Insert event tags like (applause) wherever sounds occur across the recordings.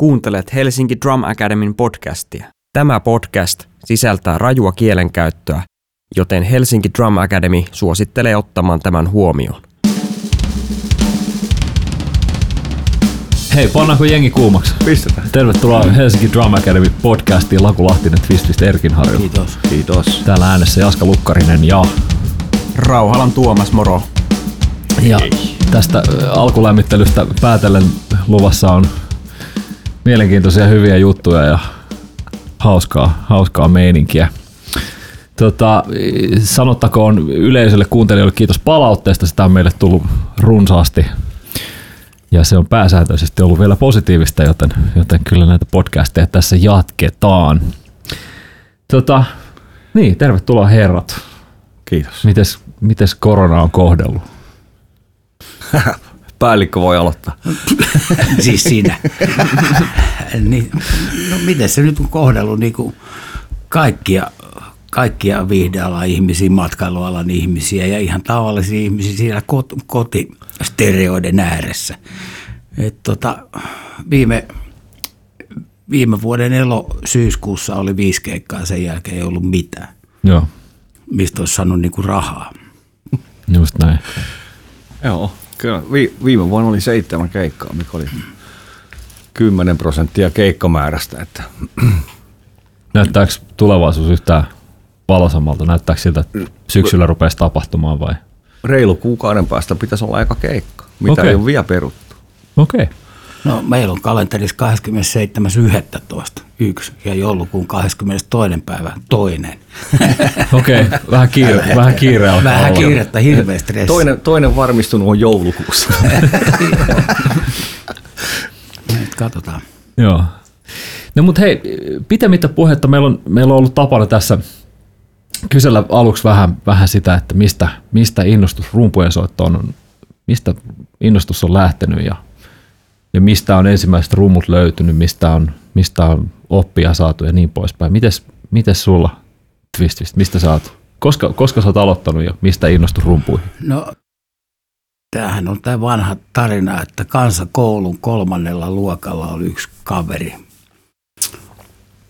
Kuuntelet Helsinki Drum Academyn podcastia. Tämä podcast sisältää rajua kielenkäyttöä, joten Helsinki Drum Academy suosittelee ottamaan tämän huomioon. Hei, pannaanko jengi kuumaksi? Pistetään. Tervetuloa Helsinki Drum Academy podcastiin Laku Lahtinen Twist Twist Erkinharju. Kiitos. Kiitos. Täällä äänessä Jaska Lukkarinen ja, Rauhalan Tuomas Moro. ja tästä alkulämmittelystä päätellen luvassa on mielenkiintoisia hyviä juttuja ja hauskaa, hauskaa meininkiä. Tota, sanottakoon yleisölle kuuntelijoille kiitos palautteesta, sitä on meille tullut runsaasti ja se on pääsääntöisesti ollut vielä positiivista, joten, joten kyllä näitä podcasteja tässä jatketaan. Tota, niin, tervetuloa herrat. Kiitos. Mites, mites korona on kohdellut? (laughs) Päällikkö voi aloittaa. (laughs) siis sinä. niin, no miten se nyt on kohdellut niin kuin kaikkia, kaikkia viihdealan ihmisiä, matkailualan ihmisiä ja ihan tavallisia ihmisiä siellä kot, kotistereoiden ääressä. Et tota, viime, viime vuoden elo syyskuussa oli viisi keikkaa, sen jälkeen ei ollut mitään, Joo, mistä olisi saanut niin kuin rahaa. just näin. Joo, kyllä. Vi- viime vuonna oli seitsemän keikkaa, mikä oli 10 prosenttia keikkamäärästä. Että (clears throat) Näyttääkö tulevaisuus yhtään valosammalta? Näyttääkö siltä, että syksyllä rupeaisi tapahtumaan vai? reilu kuukauden päästä pitäisi olla aika keikka, mitä Okei. ei ole vielä peruttu. Okei. Okay. No meillä on kalenterissa 27.11. yksi ja joulukuun 22. päivä toinen. (laughs) Okei, okay. vähän kiire, vähän kiire alkaa Vähän olla. kiirettä, hirveä stressi. Toinen, toinen varmistunut on joulukuussa. (laughs) Nyt katsotaan. Joo. No mutta hei, pitemmittä puhetta meillä on, meillä on ollut tapana tässä kysellä aluksi vähän, vähän sitä, että mistä, mistä innostus rumpujen soittoon on, mistä innostus on lähtenyt ja, ja mistä on ensimmäiset rummut löytynyt, mistä on, mistä on oppia saatu ja niin poispäin. Mites, mites sulla, Twist, Twist, mistä sä oot, koska, koska sä oot aloittanut ja mistä innostus rumpuihin? No, tämähän on tämä vanha tarina, että kansakoulun kolmannella luokalla oli yksi kaveri.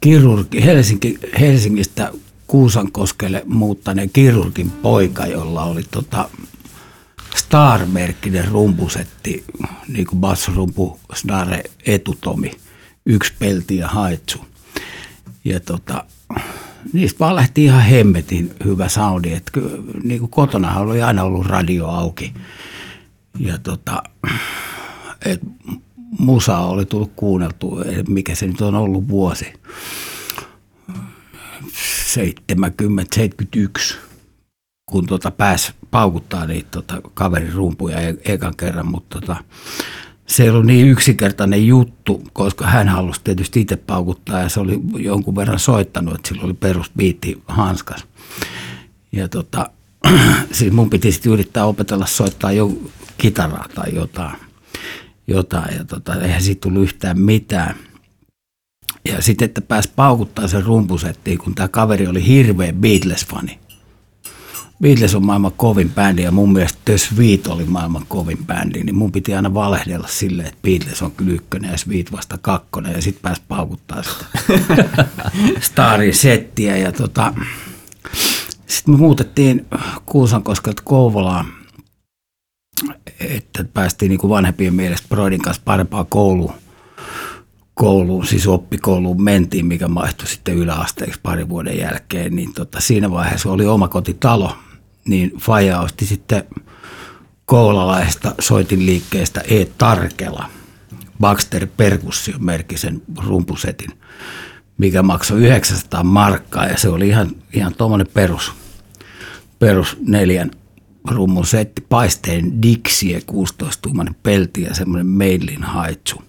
Kirurgi, Helsinki, Helsingistä Kuusankoskelle muuttaneen kirurgin poika, jolla oli tota Star-merkkinen rumpusetti, niin kuin bassorumpu Snare Etutomi, yksi pelti ja haitsu. Ja tota, niistä vaan lähti ihan hemmetin hyvä soundi. että niin kuin kotonahan oli aina ollut radio auki. Ja tota, et musaa oli tullut kuunneltu, mikä se nyt on ollut vuosi. 70-71, kun tota pääsi paukuttaa niitä tota kaverin rumpuja e- ekan kerran, mutta tota, se ei ollut niin yksinkertainen juttu, koska hän halusi tietysti itse paukuttaa ja se oli jonkun verran soittanut, että sillä oli perusbiitti hanskas. Ja tota, (clears throat) siis mun piti sitten yrittää opetella soittaa jo kitaraa tai jotain. jotain ja tota, eihän siitä tullut yhtään mitään. Ja sitten, että pääsi paukuttaa sen rumpusettiin, kun tämä kaveri oli hirveä Beatles-fani. Beatles on maailman kovin bändi ja mun mielestä The Sweet oli maailman kovin bändi, niin mun piti aina valehdella silleen, että Beatles on kyllä ykkönen ja Sweet vasta kakkonen ja sitten pääsi paukuttaa sitä (laughs) Starin settiä ja tota, sitten me muutettiin Kuusankoskelta Kouvolaan, että päästiin niin kuin vanhempien mielestä Broidin kanssa parempaan kouluun. kouluun, siis oppikouluun mentiin, mikä maistui sitten yläasteeksi parin vuoden jälkeen, niin tota, siinä vaiheessa oli omakotitalo, niin Faja osti sitten koulalaista soitin liikkeestä E. Tarkela, Baxter Percussion merkisen rumpusetin, mikä maksoi 900 markkaa ja se oli ihan, ihan tuommoinen perus, perus neljän rummun setti, paisteen Dixie 16-tuumainen pelti ja semmoinen Meillin haitsu.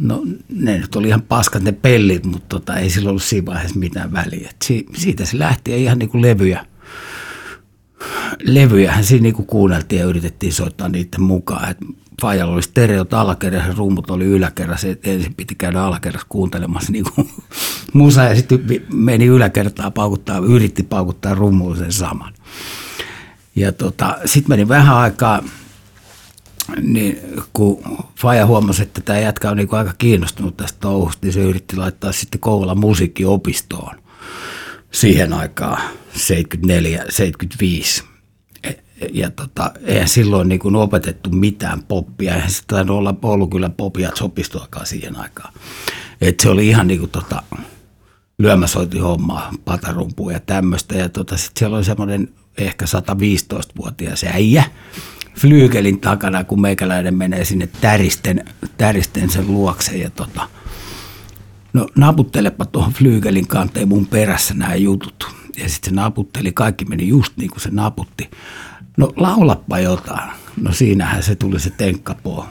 No ne nyt oli ihan paskat ne pellit, mutta tota, ei sillä ollut siinä vaiheessa mitään väliä. Si- siitä se lähti ja ihan niin kuin levyjä. Levyjähän siinä niin kuin kuunneltiin ja yritettiin soittaa niiden mukaan. Et Fajalla oli stereot alakerrassa, rummut oli yläkerrassa. Et ensin piti käydä alakerrassa kuuntelemassa (laughs) niin kuin musa ja sitten meni yläkertaa paukuttaa, yritti paukuttaa rummuun sen saman. Ja tota, sitten meni vähän aikaa, niin kun Faja huomasi, että tämä jätkä on niin aika kiinnostunut tästä touhusta, niin se yritti laittaa sitten Kouvolan musiikkiopistoon siihen aikaan, 74-75. Ja tota, eihän silloin niin kuin opetettu mitään poppia, eihän se tainnut olla ollut kyllä popia sopistoakaan siihen aikaan. Et se oli ihan niin kuin tota, lyömäsoiti hommaa, patarumpuja ja tämmöistä. Ja tota, sitten siellä oli semmoinen ehkä 115-vuotias äijä flyykelin takana, kun meikäläinen menee sinne täristen, täristen sen luokse. Ja tota, no naputtelepa tuohon flyykelin kanteen mun perässä nämä jutut. Ja sitten se naputteli, kaikki meni just niin kuin se naputti. No laulappa jotain. No siinähän se tuli se tenkkapoo.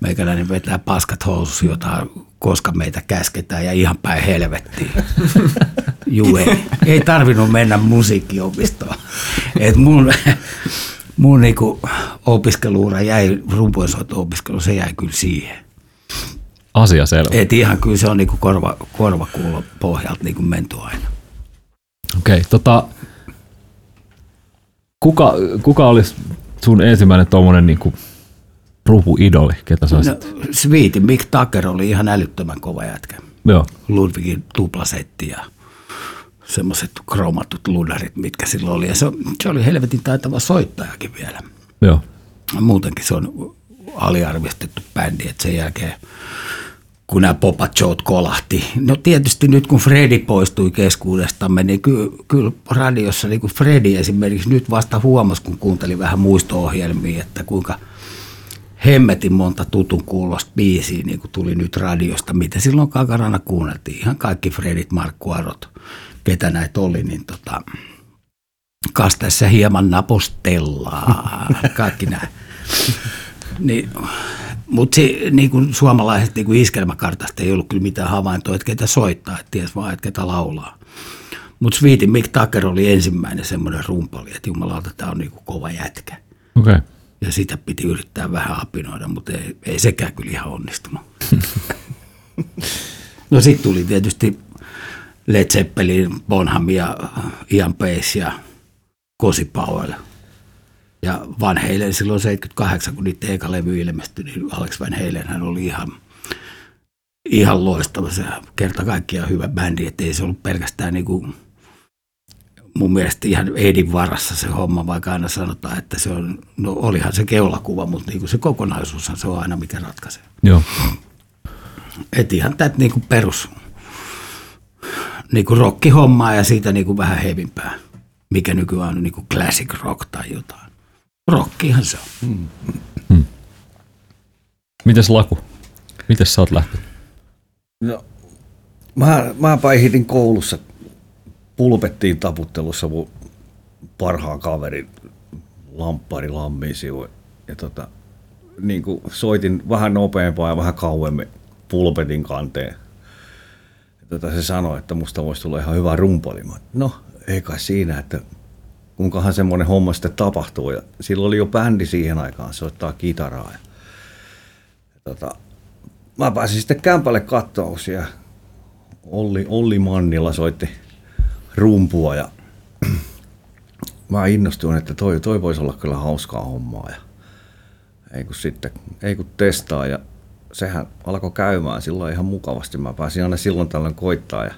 Meikäläinen vetää paskat housussa jotain, koska meitä käsketään ja ihan päin helvettiin. (laughs) Juu, ei, ei tarvinnut mennä musiikkiopistoon. Et mun mun niinku opiskeluura jäi, rumpuensoitto-opiskelu, se jäi kyllä siihen. Asia selvä. Et ihan kyllä se on niinku korva, korvakuulo pohjalta niinku menty aina. Okei, okay, tota, kuka, kuka olisi sun ensimmäinen tuommoinen niinku rupuidoli, ketä sä no, Sweetin Mick Tucker oli ihan älyttömän kova jätkä. Joo. Ludwigin tuplasetti ja semmoiset kromatut lunarit, mitkä silloin oli. Ja se, se oli helvetin taitava soittajakin vielä. Joo. Muutenkin se on aliarvistettu bändi, että sen jälkeen kun nämä Popa Joet kolahti. No tietysti nyt kun Fredi poistui keskuudestamme, niin kyllä, kyllä radiossa niin kuin Fredi esimerkiksi nyt vasta huomasi, kun kuuntelin vähän muisto-ohjelmia, että kuinka hemmetin monta tutun kuulosta biisiä niin kuin tuli nyt radiosta, mitä silloin kakarana kuunneltiin. Ihan kaikki Fredit, Markku Arot, ketä näitä oli, niin tota, kas tässä hieman napostellaan, kaikki nämä. (laughs) Niin, mutta niin kuin suomalaiset niin kuin iskelmäkartasta ei ollut kyllä mitään havaintoa, että ketä soittaa, että ties vaan, että ketä laulaa. Mutta Sweetin Mick Tucker oli ensimmäinen semmoinen rumpali, että jumalauta, tämä on niin kuin kova jätkä. Okay. Ja sitä piti yrittää vähän apinoida, mutta ei, ei sekään kyllä ihan onnistunut. (laughs) no sitten tuli tietysti Led Zeppelin, Bonham ja Ian Pace ja Cosi Powell. Ja Van Halen silloin 78, kun niiden eka levy ilmestyi, niin Alex Van Halen hän oli ihan, ihan loistava. Se kerta kaikkiaan hyvä bändi, että ei se ollut pelkästään niin kuin, mun mielestä ihan Edin varassa se homma, vaikka aina sanotaan, että se on, no olihan se keulakuva, mutta niin kuin se kokonaisuushan se on aina mikä ratkaisee. Joo. Et ihan tätä niin kuin perus, niin kuin rockihommaa ja siitä niin kuin vähän hevimpää, mikä nykyään on niin kuin classic rock tai jotain. Rockihan se on. Hmm. Hmm. Mites Laku? Mites sä oot lähtenyt? No, mä, mä päihitin koulussa, pulpettiin taputtelussa mun parhaan kaverin lamppari lammiin Ja tota, niin kuin soitin vähän nopeampaa ja vähän kauemmin pulpetin kanteen tota, se sanoi, että musta voisi tulla ihan hyvä rumpali. Mä, no, ei kai siinä, että kuinkahan semmoinen homma sitten tapahtuu. Ja silloin oli jo bändi siihen aikaan, soittaa kitaraa. Ja, ja tota, mä pääsin sitten kämpälle katsoa ja Olli, Olli Mannilla soitti rumpua ja (clears throat) mä innostuin, että toi, toi voisi olla kyllä hauskaa hommaa. Ja ei kun sitten, ei kun testaa ja sehän alkoi käymään silloin ihan mukavasti. Mä pääsin aina silloin tällöin koittaa ja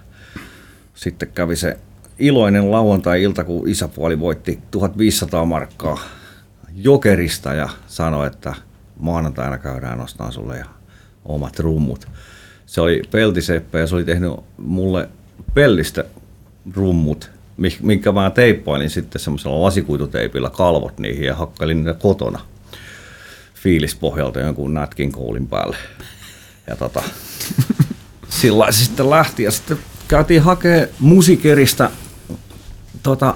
sitten kävi se iloinen lauantai-ilta, kun isäpuoli voitti 1500 markkaa jokerista ja sanoi, että maanantaina käydään nostaa sulle ja omat rummut. Se oli peltiseppä ja se oli tehnyt mulle pellistä rummut, minkä mä teippailin sitten semmoisella lasikuituteipillä kalvot niihin ja hakkailin niitä kotona – fiilispohjalta jonkun nätkin koulin päälle. Ja tota, (laughs) sillä sitten lähti ja sitten käytiin hakee musikerista tota,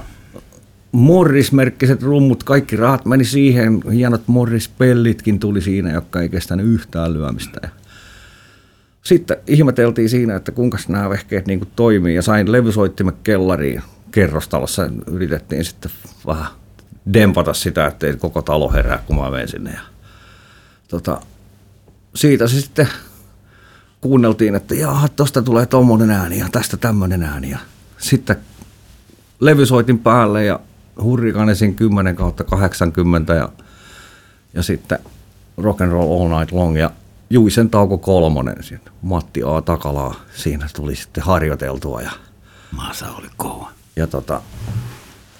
Morris-merkkiset rummut, kaikki rahat meni siihen, hienot Morris-pellitkin tuli siinä, jotka ei kestänyt yhtään lyömistä. Sitten ihmeteltiin siinä, että kuinka nämä vehkeet niin kuin toimii ja sain levysoittimet kellariin kerrostalossa. Yritettiin sitten vähän dempata sitä, ettei koko talo herää, kun mä menen sinne. Ja tota, siitä se sitten kuunneltiin, että jaha, tosta tulee tommonen ääni ja tästä tämmönen ääni. Ja sitten levysoitin päälle ja Hurrikanesin 10 kautta 80 ja, ja sitten Rock and Roll All Night Long ja Juisen tauko kolmonen. Siinä. Matti A. Takalaa siinä tuli sitten harjoiteltua ja, Maasa oli kova. ja tota,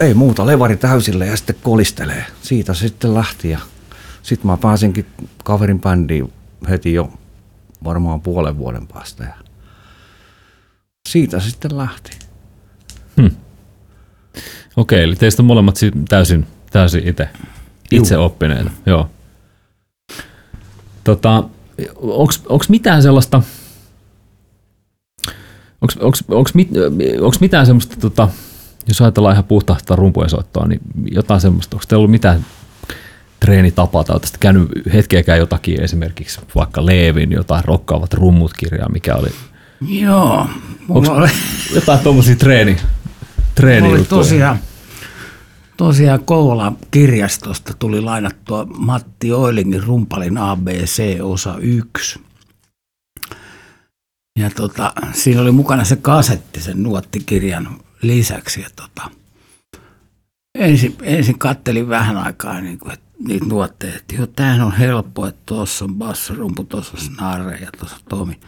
ei muuta, levari täysille ja sitten kolistelee. Siitä sitten lähti ja sitten mä pääsinkin kaverin bändiin heti jo varmaan puolen vuoden päästä ja siitä sitten lähti. Okei, eli teistä on molemmat si- täysin, täysin itse, itse oppineita. Joo. Tota, onks, onks mitään sellaista, onks, onks, onks, mit, onks mitään semmoista, tota, jos ajatellaan ihan puhtaasta rumpujen soittoa, niin jotain semmoista, onko teillä ollut mitään treenitapaa tai olette käynyt hetkeäkään jotakin esimerkiksi vaikka Leevin jotain rokkaavat rummut kirjaa, mikä oli Joo, mulla oli, jotain tuommoisia treeni, treeni oli tosiaan, tosiaan Kouvolan kirjastosta tuli lainattua Matti Oilingin rumpalin ABC osa 1. Ja tota, siinä oli mukana se kasetti sen nuottikirjan lisäksi. Ja tota, ensin, ensin kattelin vähän aikaa niin kuin, että niitä nuotteja, että joo, tämähän on helppo, että tuossa on bassorumpu, tuossa on snare ja tuossa tomi.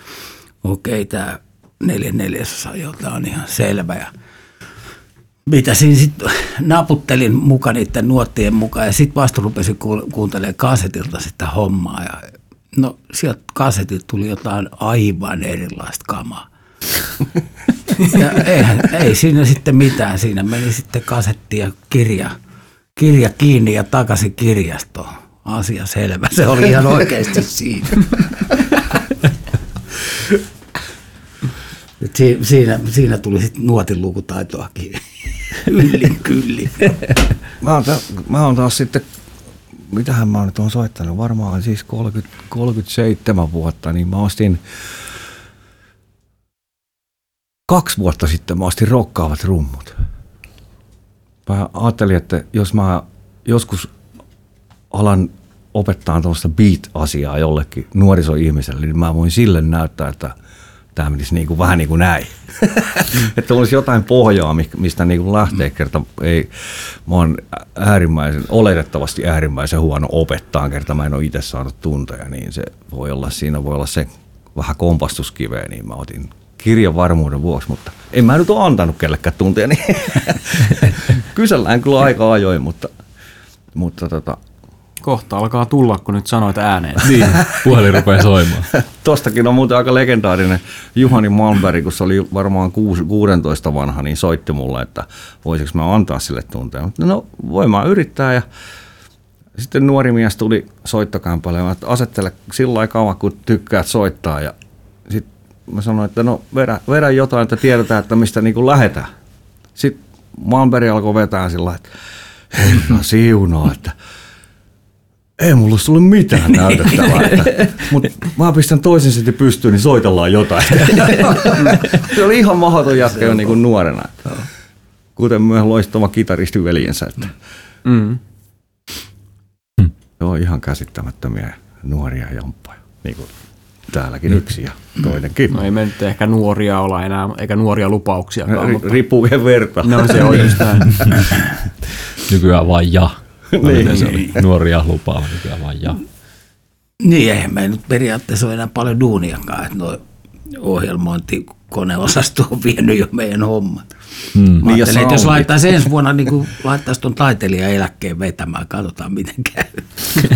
Okei, tämä neljä neljäsosa, joo, tämä on ihan selvä. Ja mitä siinä sitten naputtelin mukaan niiden nuottien mukaan ja sitten vasta rupesin kuuntelemaan kasetilta sitä hommaa. Ja no sieltä kasetilta tuli jotain aivan erilaista kamaa. Ja eihän, ei siinä sitten mitään. Siinä meni sitten kasetti ja kirja, kirja kiinni ja takaisin kirjastoon. Asia selvä. Se oli ihan oikeasti siinä. Siinä, siinä tuli sitten nuotin lukutaitoakin. Yllin kyllin. (laughs) Mä oon, ta- mä oon taas sitten, mitähän mä nyt oon soittanut, varmaan siis 30, 37 vuotta, niin mä ostin kaksi vuotta sitten mä ostin rokkaavat rummut. Mä ajattelin, että jos mä joskus alan opettaa tuollaista beat-asiaa jollekin nuorisoihmiselle, niin mä voin sille näyttää, että tämä menisi niin kuin, vähän niin kuin näin. (laughs) että olisi jotain pohjaa, mi- mistä niin kuin lähtee kerta. Ei, mä oon äärimmäisen, oletettavasti äärimmäisen huono opettaa, kerta mä en ole itse saanut tunteja, niin se voi olla, siinä voi olla se vähän kompastuskiveä, niin mä otin kirjan varmuuden vuoksi, mutta en mä nyt ole antanut kellekään tunteja, niin (laughs) (laughs) kysellään kyllä aika ajoin, mutta, mutta tota, Kohta alkaa tulla, kun nyt sanoit ääneen. (laughs) Niin, puhelin rupeaa soimaan. (laughs) Tostakin on muuten aika legendaarinen Juhani Malmberg, kun se oli varmaan kuus- 16 vanha, niin soitti mulle, että voisiko mä antaa sille tunteen. Mutta No voin mä yrittää ja sitten nuori mies tuli soittokämpälle, että asettele sillä lailla kauan, kun tykkäät soittaa ja sitten mä sanoin, että no vedä, vedä jotain, että tiedetään, että mistä niin lähdetään. Sitten Malmberg alkoi vetää sillä lailla, että herra siunaa, että ei mulla ole sulle mitään (laughs) näytettävää. Että, mutta mä pistän toisen sitten pystyyn, niin soitellaan jotain. (laughs) se oli ihan mahdoton jatka jo niin kuin nuorena. Että, kuten myös loistava kitaristi veljensä. Että, Mm. se on ihan käsittämättömiä nuoria jamppoja. Niin kuin täälläkin yksi ja toinenkin. No ei me nyt ehkä nuoria olla enää, eikä nuoria lupauksiakaan, Ri- mutta riippuu verta. no se on just. (laughs) Nykyään vain ja. Niin. se oli? Nuoria lupaa, vain ja. Niin, eihän me nyt periaatteessa ole enää paljon duuniakaan, että nuo ohjelmointikoneosasto on vienyt jo meidän hommat. Mm. Mä Niin, ja että jos laittaisi ensi vuonna, niin kuin laittaisi tuon taiteilijan eläkkeen vetämään, katsotaan miten käy.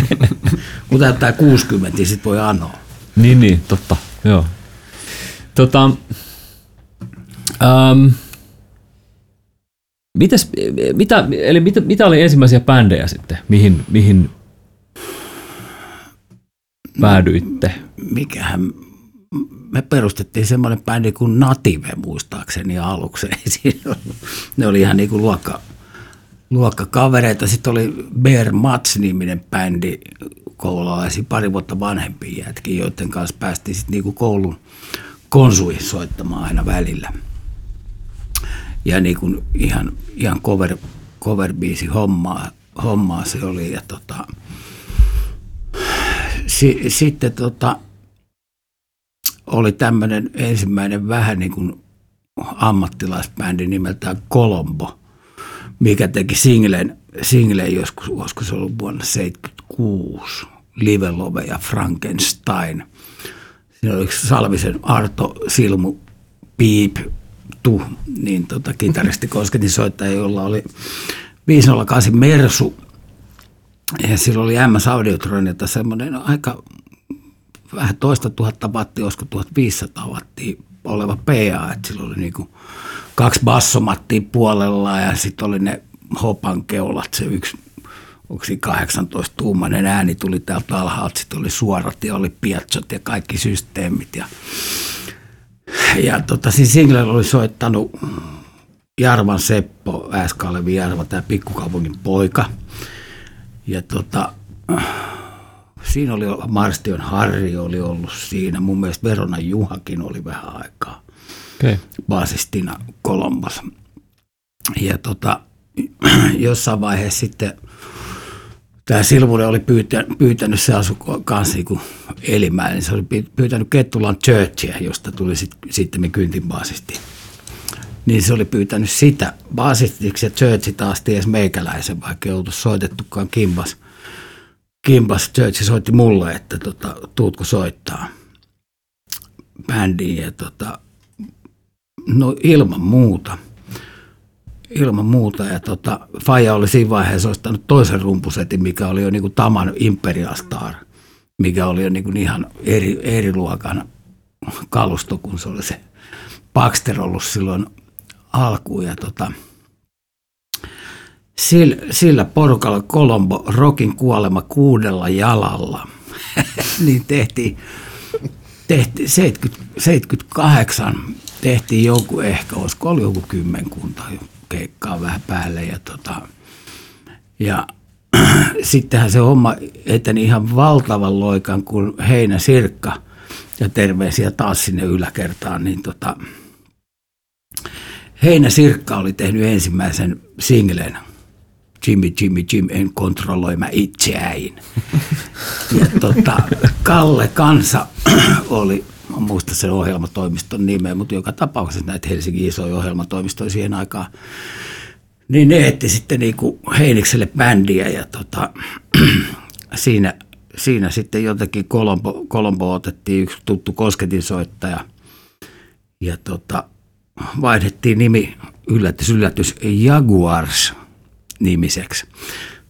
(laughs) Kun täyttää 60, niin sit voi anoa. Niin, niin, totta, joo. Tota, ähm, mites, mitä, eli mitä, mitä oli ensimmäisiä bändejä sitten, mihin, mihin päädyitte? Mikähän, me perustettiin semmoinen bändi kuin Native muistaakseni aluksi. (laughs) Ne oli ihan niin kuin luokka, luokkakavereita. Sitten oli Bear Mats-niminen bändi koululaisia, pari vuotta vanhempi jätkin, joiden kanssa päästiin sitten niinku koulun konsuihin soittamaan aina välillä. Ja niin kuin ihan, ihan cover, cover-biisi hommaa, hommaa se oli. Ja tota, si, sitten tota, oli tämmöinen ensimmäinen vähän niin kuin ammattilaisbändi nimeltään Colombo, mikä teki singlen, singlen joskus, olisiko se ollut vuonna 76. Livelove ja Frankenstein. Siinä oli Salvisen Arto Silmu Piip Tu, niin tota, kitaristi kosketin soittaja, jolla oli 508 Mersu. Ja sillä oli MS Audiotronilta semmoinen aika vähän toista tuhatta wattia, olisiko 1500 wattia oleva PA, että sillä oli niinku kaksi bassomattia puolella ja sitten oli ne hopan keulat, se yksi onko 18 tuumainen ääni tuli täältä alhaalta, sitten oli suorat ja oli piatsot ja kaikki systeemit. Ja, ja tota, siinä singlellä oli soittanut Jarvan Seppo, Ääskalevi Jarva, tämä pikkukaupungin poika. Ja tota, siinä oli Marstion Harri oli ollut siinä. Mun mielestä Verona Juhakin oli vähän aikaa Okay. basistina Kolombos. Ja tota, (clears throat) jossain vaiheessa sitten tämä Silvunen oli pyytänyt, pyytänyt se asu kanssa niin elimään, niin se oli pyytänyt Kettulan Churchia, josta tuli sit, sitten kyntin basisti. Niin se oli pyytänyt sitä basistiksi ja Churchi taas ties meikäläisen, vaikka ei oltu soitettukaan kimbas. Kimbas Churchi soitti mulle, että tota, tuutko soittaa bändiin ja tota, no ilman muuta. Ilman muuta. Ja tota, Faija oli siinä vaiheessa ostanut toisen rumpusetin, mikä oli jo niin kuin Taman Imperial Star, mikä oli jo niin kuin ihan eri, eri luokan kalusto, kun se oli se Baxter ollut silloin alkuun. Ja tota, sillä, sillä porukalla Colombo Rokin kuolema kuudella jalalla, (laughs) niin tehtiin, tehtiin 70, 78 tehtiin joku ehkä, olisiko ollut joku kymmenkunta keikkaa vähän päälle ja, tota, ja (clears throat) sittenhän se homma eteni ihan valtavan loikan, kun Heinä Sirkka ja terveisiä taas sinne yläkertaan, niin tota, Heinä Sirkka oli tehnyt ensimmäisen singlen Jimmy, Jimmy, Jim, en kontrolloi, mä itseäin. (laughs) Ja tota, Kalle Kansa (clears throat) oli mä muista sen ohjelmatoimiston nimeä, mutta joka tapauksessa näitä Helsingin isoja ohjelmatoimistoja siihen aikaan, niin ne etti sitten niin kuin Heinikselle bändiä ja tota, (clears throat) siinä, siinä sitten jotenkin Kolombo, Kolombo otettiin yksi tuttu kosketinsoittaja ja tota, vaihdettiin nimi yllätys, yllätys Jaguars nimiseksi.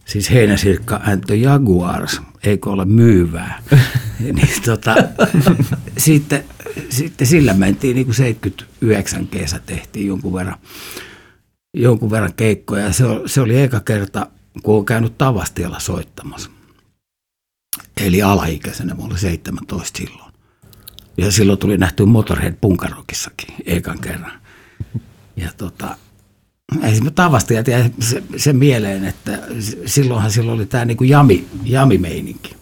Siis heinäsirkka and the Jaguars, eikö ole myyvää. (laughs) niin, tota, (laughs) sitten, sitten sillä mentiin niin kuin 79 kesä tehtiin jonkun verran, jonkun verran keikkoja. Se, se oli eka kerta, kun olen käynyt Tavastialla soittamassa. Eli alaikäisenä, mulla oli 17 silloin. Ja silloin tuli nähty Motorhead punkarokissakin ekan kerran. Ja tota, Esimerkiksi tavasta ja se, se, mieleen, että silloinhan silloin oli tämä niin jami, jamimeininki.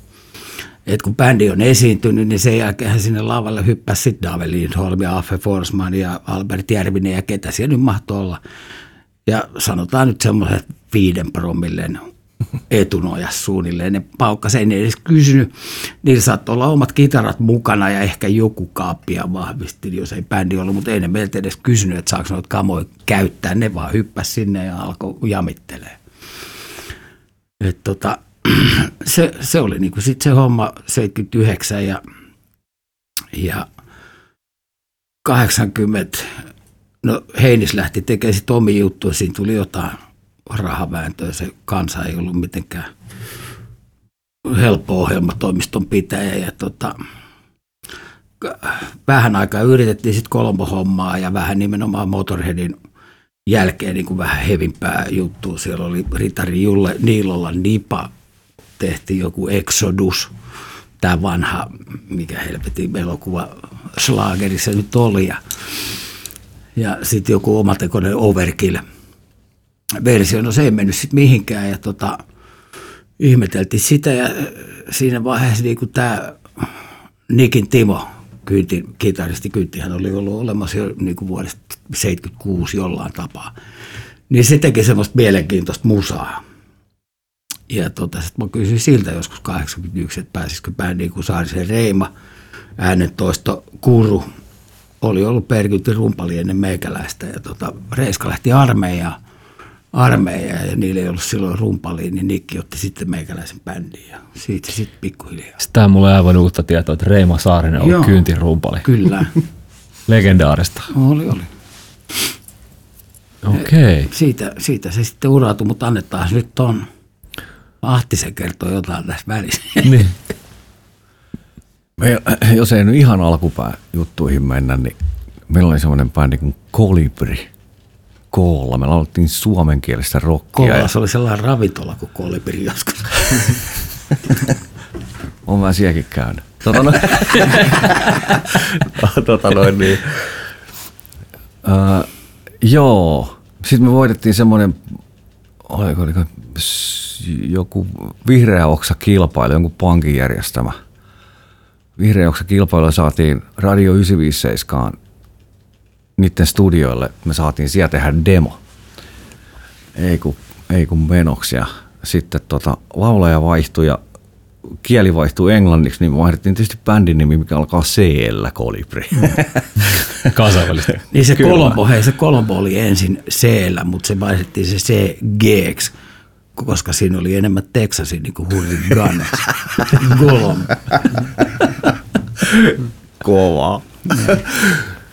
Et kun bändi on esiintynyt, niin sen jälkeen sinne lavalle hyppäsi sitten Dave Lindholm ja Affe Forsman ja Albert Järvinen ja ketä siellä nyt mahtoi olla. Ja sanotaan nyt semmoiset viiden promillen etunojas suunnilleen. Ne paukkas ei edes kysynyt. Niillä saattoi olla omat kitarat mukana ja ehkä joku kaappia vahvisti, jos ei bändi ollut, mutta ei ne meiltä edes kysynyt, että saako noita kamoja käyttää. Ne vaan hyppäsi sinne ja alkoi jamittelee. Et tota, se, se, oli niinku sit se homma 79 ja, ja 80, no Heinis lähti tekemään sitten omia juttuja, siinä tuli jotain rahavääntöä. Se kansa ei ollut mitenkään helppo ohjelmatoimiston pitäjä. Ja tota, vähän aikaa yritettiin sitten Kolombo-hommaa ja vähän nimenomaan Motorheadin jälkeen niin kuin vähän hevimpää juttua. Siellä oli Ritari Julle Niilolla Nipa, tehtiin joku Exodus, tämä vanha, mikä helvetin elokuva Schlagerissa nyt oli. Ja, ja sitten joku omatekoinen Overkill – versio. No se ei mennyt sitten mihinkään ja tota, ihmeteltiin sitä ja siinä vaiheessa niin tämä Nikin Timo, kyyti, kitaristi Kynttihän oli ollut olemassa jo niin kuin vuodesta 76 jollain tapaa. Niin se teki semmoista mielenkiintoista musaa. Ja tota, sitten mä kysyin siltä joskus 81, että pääsisikö bändiin, kun Saarisen Reima, äänentoisto Kuru, oli ollut perkynti rumpali ennen meikäläistä. Ja tota, Reiska lähti armeijaan armeijaa ja niillä ei ollut silloin rumpaliin, niin Nikki otti sitten meikäläisen bändiin ja siitä sitten pikkuhiljaa. Sitä mulla on aivan uutta tietoa, että Reima Saarinen on Joo. kyyntin rumpali. Kyllä, (laughs) Legendaarista. oli, oli. Okei. Okay. Siitä, siitä se sitten urautui, mutta annetaan nyt ton. Ahtisen kertoo jotain tässä välissä. (laughs) Niin. Me, jos ei nyt ihan alkupää juttuihin mennä, niin meillä oli semmoinen bändi kuin Kolibri. Koolla. Me laulettiin suomenkielistä rockia. Ja Koolassa oli sellainen ravintola kuin Kolibri joskus. (laughs) on mä sielläkin käynyt. Tota, no, (laughs) tota noin, niin. Uh, joo. Sitten me voitettiin semmoinen, oliko, oliko joku vihreä oksa kilpailu, jonkun pankin järjestämä. Vihreä oksa kilpailu saatiin Radio 957 niiden studioille. Me saatiin siellä tehdä demo. Ei kun, ei kun menoksi. Ja sitten tota, laulaja vaihtui ja kieli vaihtui englanniksi, niin vaihdettiin tietysti bändin nimi, mikä alkaa C-llä, Kolibri. (laughs) Kansainvälistä. Niin se. Kolombo, hei se Kolombo oli ensin c mutta se vaihdettiin se C g koska siinä oli enemmän Texasin niin kuin hurriganes. (laughs) Kolombo. Kovaa.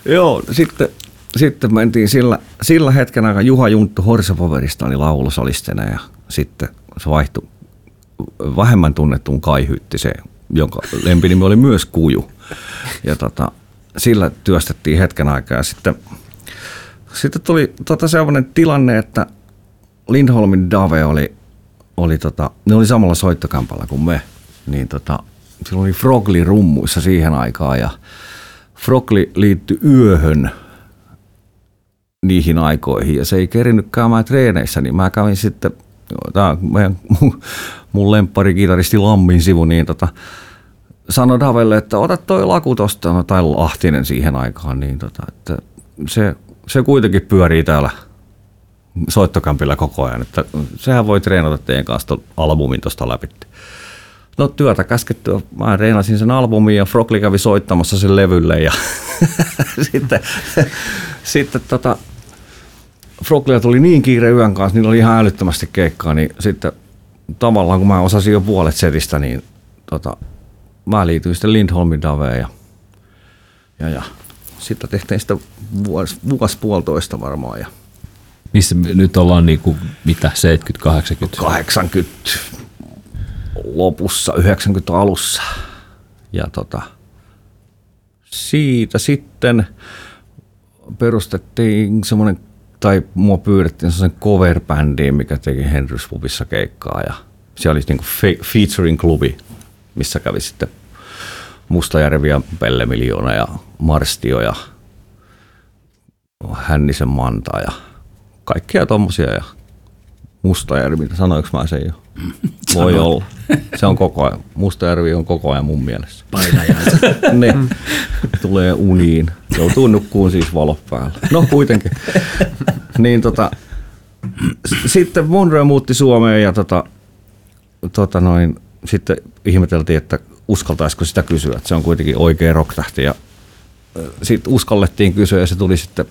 Joo, sitten, sitten mentiin sillä, sillä hetken aikaa Juha Junttu Horsapoverista oli laulusolistena ja sitten se vaihtui vähemmän tunnettuun Kai Hyttiseen, jonka lempinimi oli myös Kuju. Ja tota, sillä työstettiin hetken aikaa ja sitten, sitten tuli tota sellainen tilanne, että Lindholmin Dave oli, oli tota, ne oli samalla soittokämpällä kuin me, niin tota, silloin oli Frogli rummuissa siihen aikaan ja Frogli liittyi yöhön niihin aikoihin. Ja se ei kerinyt käymään treeneissä, niin mä kävin sitten, tämä meidän, mun, (laughs) mun lempparikitaristi Lammin sivu, niin tota, sanoi Davelle, että ota toi laku tosta, no, tai Lahtinen siihen aikaan, niin tota, että se, se kuitenkin pyörii täällä soittokämpillä koko ajan, että sehän voi treenata teidän kanssa ton albumin tuosta läpi. No työtä käskettyä, mä reenasin sen albumin ja Frogli kävi soittamassa sen levylle ja (laughs) sitten, sitten tota, Froglia tuli niin kiire yön kanssa, niillä oli ihan älyttömästi keikkaa, niin sitten tavallaan kun mä osasin jo puolet setistä, niin tota, mä liityin sitten Lindholmin Daveen ja, ja, ja sitten tehtiin sitä vuosi, vuosi puolitoista varmaan ja Missä nyt ollaan niinku, mitä, 70, 80? 80 lopussa, 90 alussa. Ja tota, siitä sitten perustettiin semmoinen, tai mua pyydettiin semmoisen cover-bändiin, mikä teki Henrys Pubissa keikkaa. Ja siellä oli niinku fe- featuring klubi, missä kävi sitten Mustajärvi ja Pelle Miljoona ja Marstio ja Hännisen Manta ja kaikkia tommosia ja Mustajärvi, sanoinko mä sen jo? (laughs) Voi olla. Se on koko ajan, Mustajärvi on koko ajan mun mielessä. Painajaiset. (laughs) Ne tulee uniin. Joutuu nukkuun siis valot päällä. No kuitenkin. Niin tota, sitten Monroe muutti Suomeen ja tota, tota noin, sitten ihmeteltiin, että uskaltaisiko sitä kysyä, että se on kuitenkin oikea rocktähti ja sitten uskallettiin kysyä ja se tuli sitten,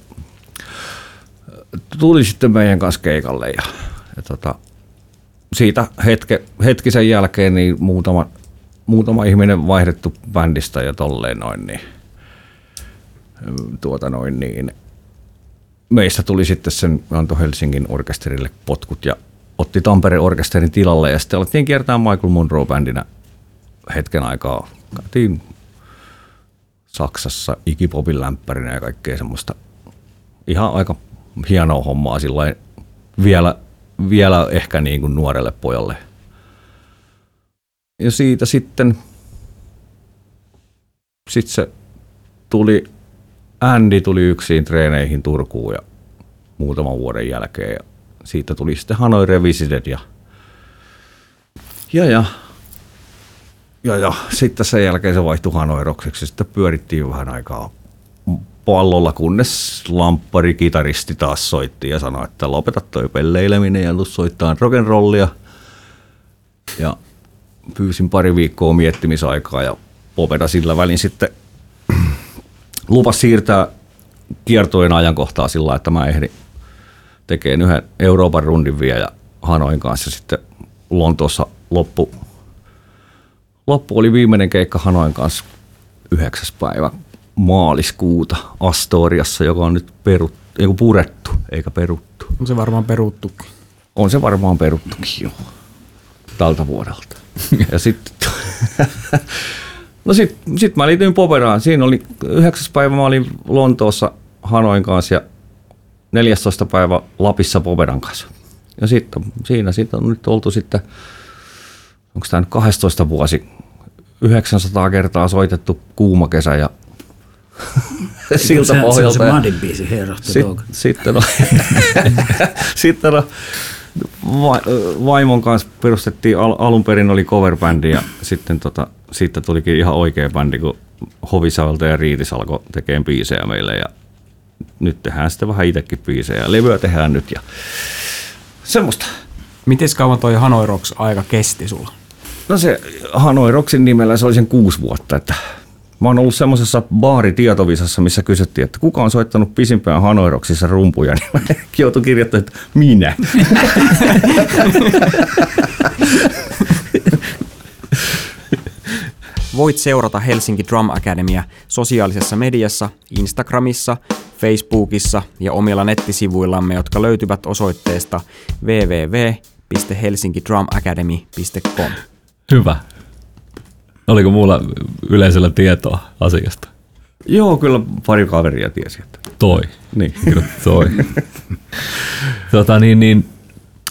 tuli sitten meidän kanssa keikalle ja, ja tota, siitä hetke, hetkisen jälkeen niin muutama, muutama ihminen vaihdettu bändistä ja tolleen noin, niin, tuota noin, niin meistä tuli sitten sen, antoi Helsingin orkesterille potkut ja otti Tampereen orkesterin tilalle ja sitten alettiin kiertää Michael Monroe-bändinä hetken aikaa. Käytiin Saksassa ikipopin lämpärinä ja kaikkea semmoista ihan aika hienoa hommaa sillä vielä, vielä ehkä niin kuin nuorelle pojalle. Ja siitä sitten sitten se tuli, Andy tuli yksin treeneihin Turkuun ja muutaman vuoden jälkeen ja siitä tuli sitten Hanoi Revisited ja, ja, ja ja, ja sitten sen jälkeen se vaihtui Hanoi Rockseksi. Sitten pyörittiin vähän aikaa pallolla, kunnes lamppari kitaristi taas soitti ja sanoi, että lopeta toi pelleileminen ja soittaa rock'n'rollia. Ja pyysin pari viikkoa miettimisaikaa ja Popeda sillä välin sitten (clears throat) lupas siirtää kiertojen ajankohtaa sillä että mä ehdin tekemään yhden Euroopan rundin vielä ja Hanoin kanssa. Sitten Lontoossa loppu, loppu oli viimeinen keikka Hanoin kanssa 9. päivä maaliskuuta Astoriassa, joka on nyt perut, ei kun purettu eikä peruttu. On se varmaan peruttukin. On se varmaan peruttukin jo tältä vuodelta. Ja sitten (laughs) no sit, sit mä liityin Poperaan. Siinä oli 9. päivä mä olin Lontoossa Hanoin kanssa ja 14. päivä Lapissa Poperan kanssa. Ja sitten siinä sitten on nyt oltu sitten, onko tämä nyt 12 vuosi, 900 kertaa soitettu kuuma kesä ja siltä se, pohjalta. Se on se Madin biisi, Herrat Sit, Dog. sitten on, (laughs) sitten on va, vaimon kanssa perustettiin, al, alun perin oli coverbändi ja sitten tota, siitä tulikin ihan oikea bändi, kun Hovisalta ja Riitis alkoi tekemään biisejä meille ja nyt tehdään sitten vähän itsekin biisejä ja levyä tehdään nyt ja semmoista. Miten kauan toi Hanoi Rocks aika kesti sulla? No se Hanoi Rocksin nimellä se oli sen kuusi vuotta, että mä oon ollut semmoisessa baaritietovisassa, missä kysyttiin, että kuka on soittanut pisimpään Hanoi Rocksissa rumpuja, niin (laughs) joutui kirjoittamaan, että minä. Voit seurata Helsinki Drum Academia sosiaalisessa mediassa, Instagramissa, Facebookissa ja omilla nettisivuillamme, jotka löytyvät osoitteesta www.helsinkidrumacademy.com. Hyvä. Oliko mulla yleisöllä tietoa asiasta? Joo, kyllä pari kaveria tiesi, että Toi. niin. (laughs) Kyllä toi. tota, niin, niin,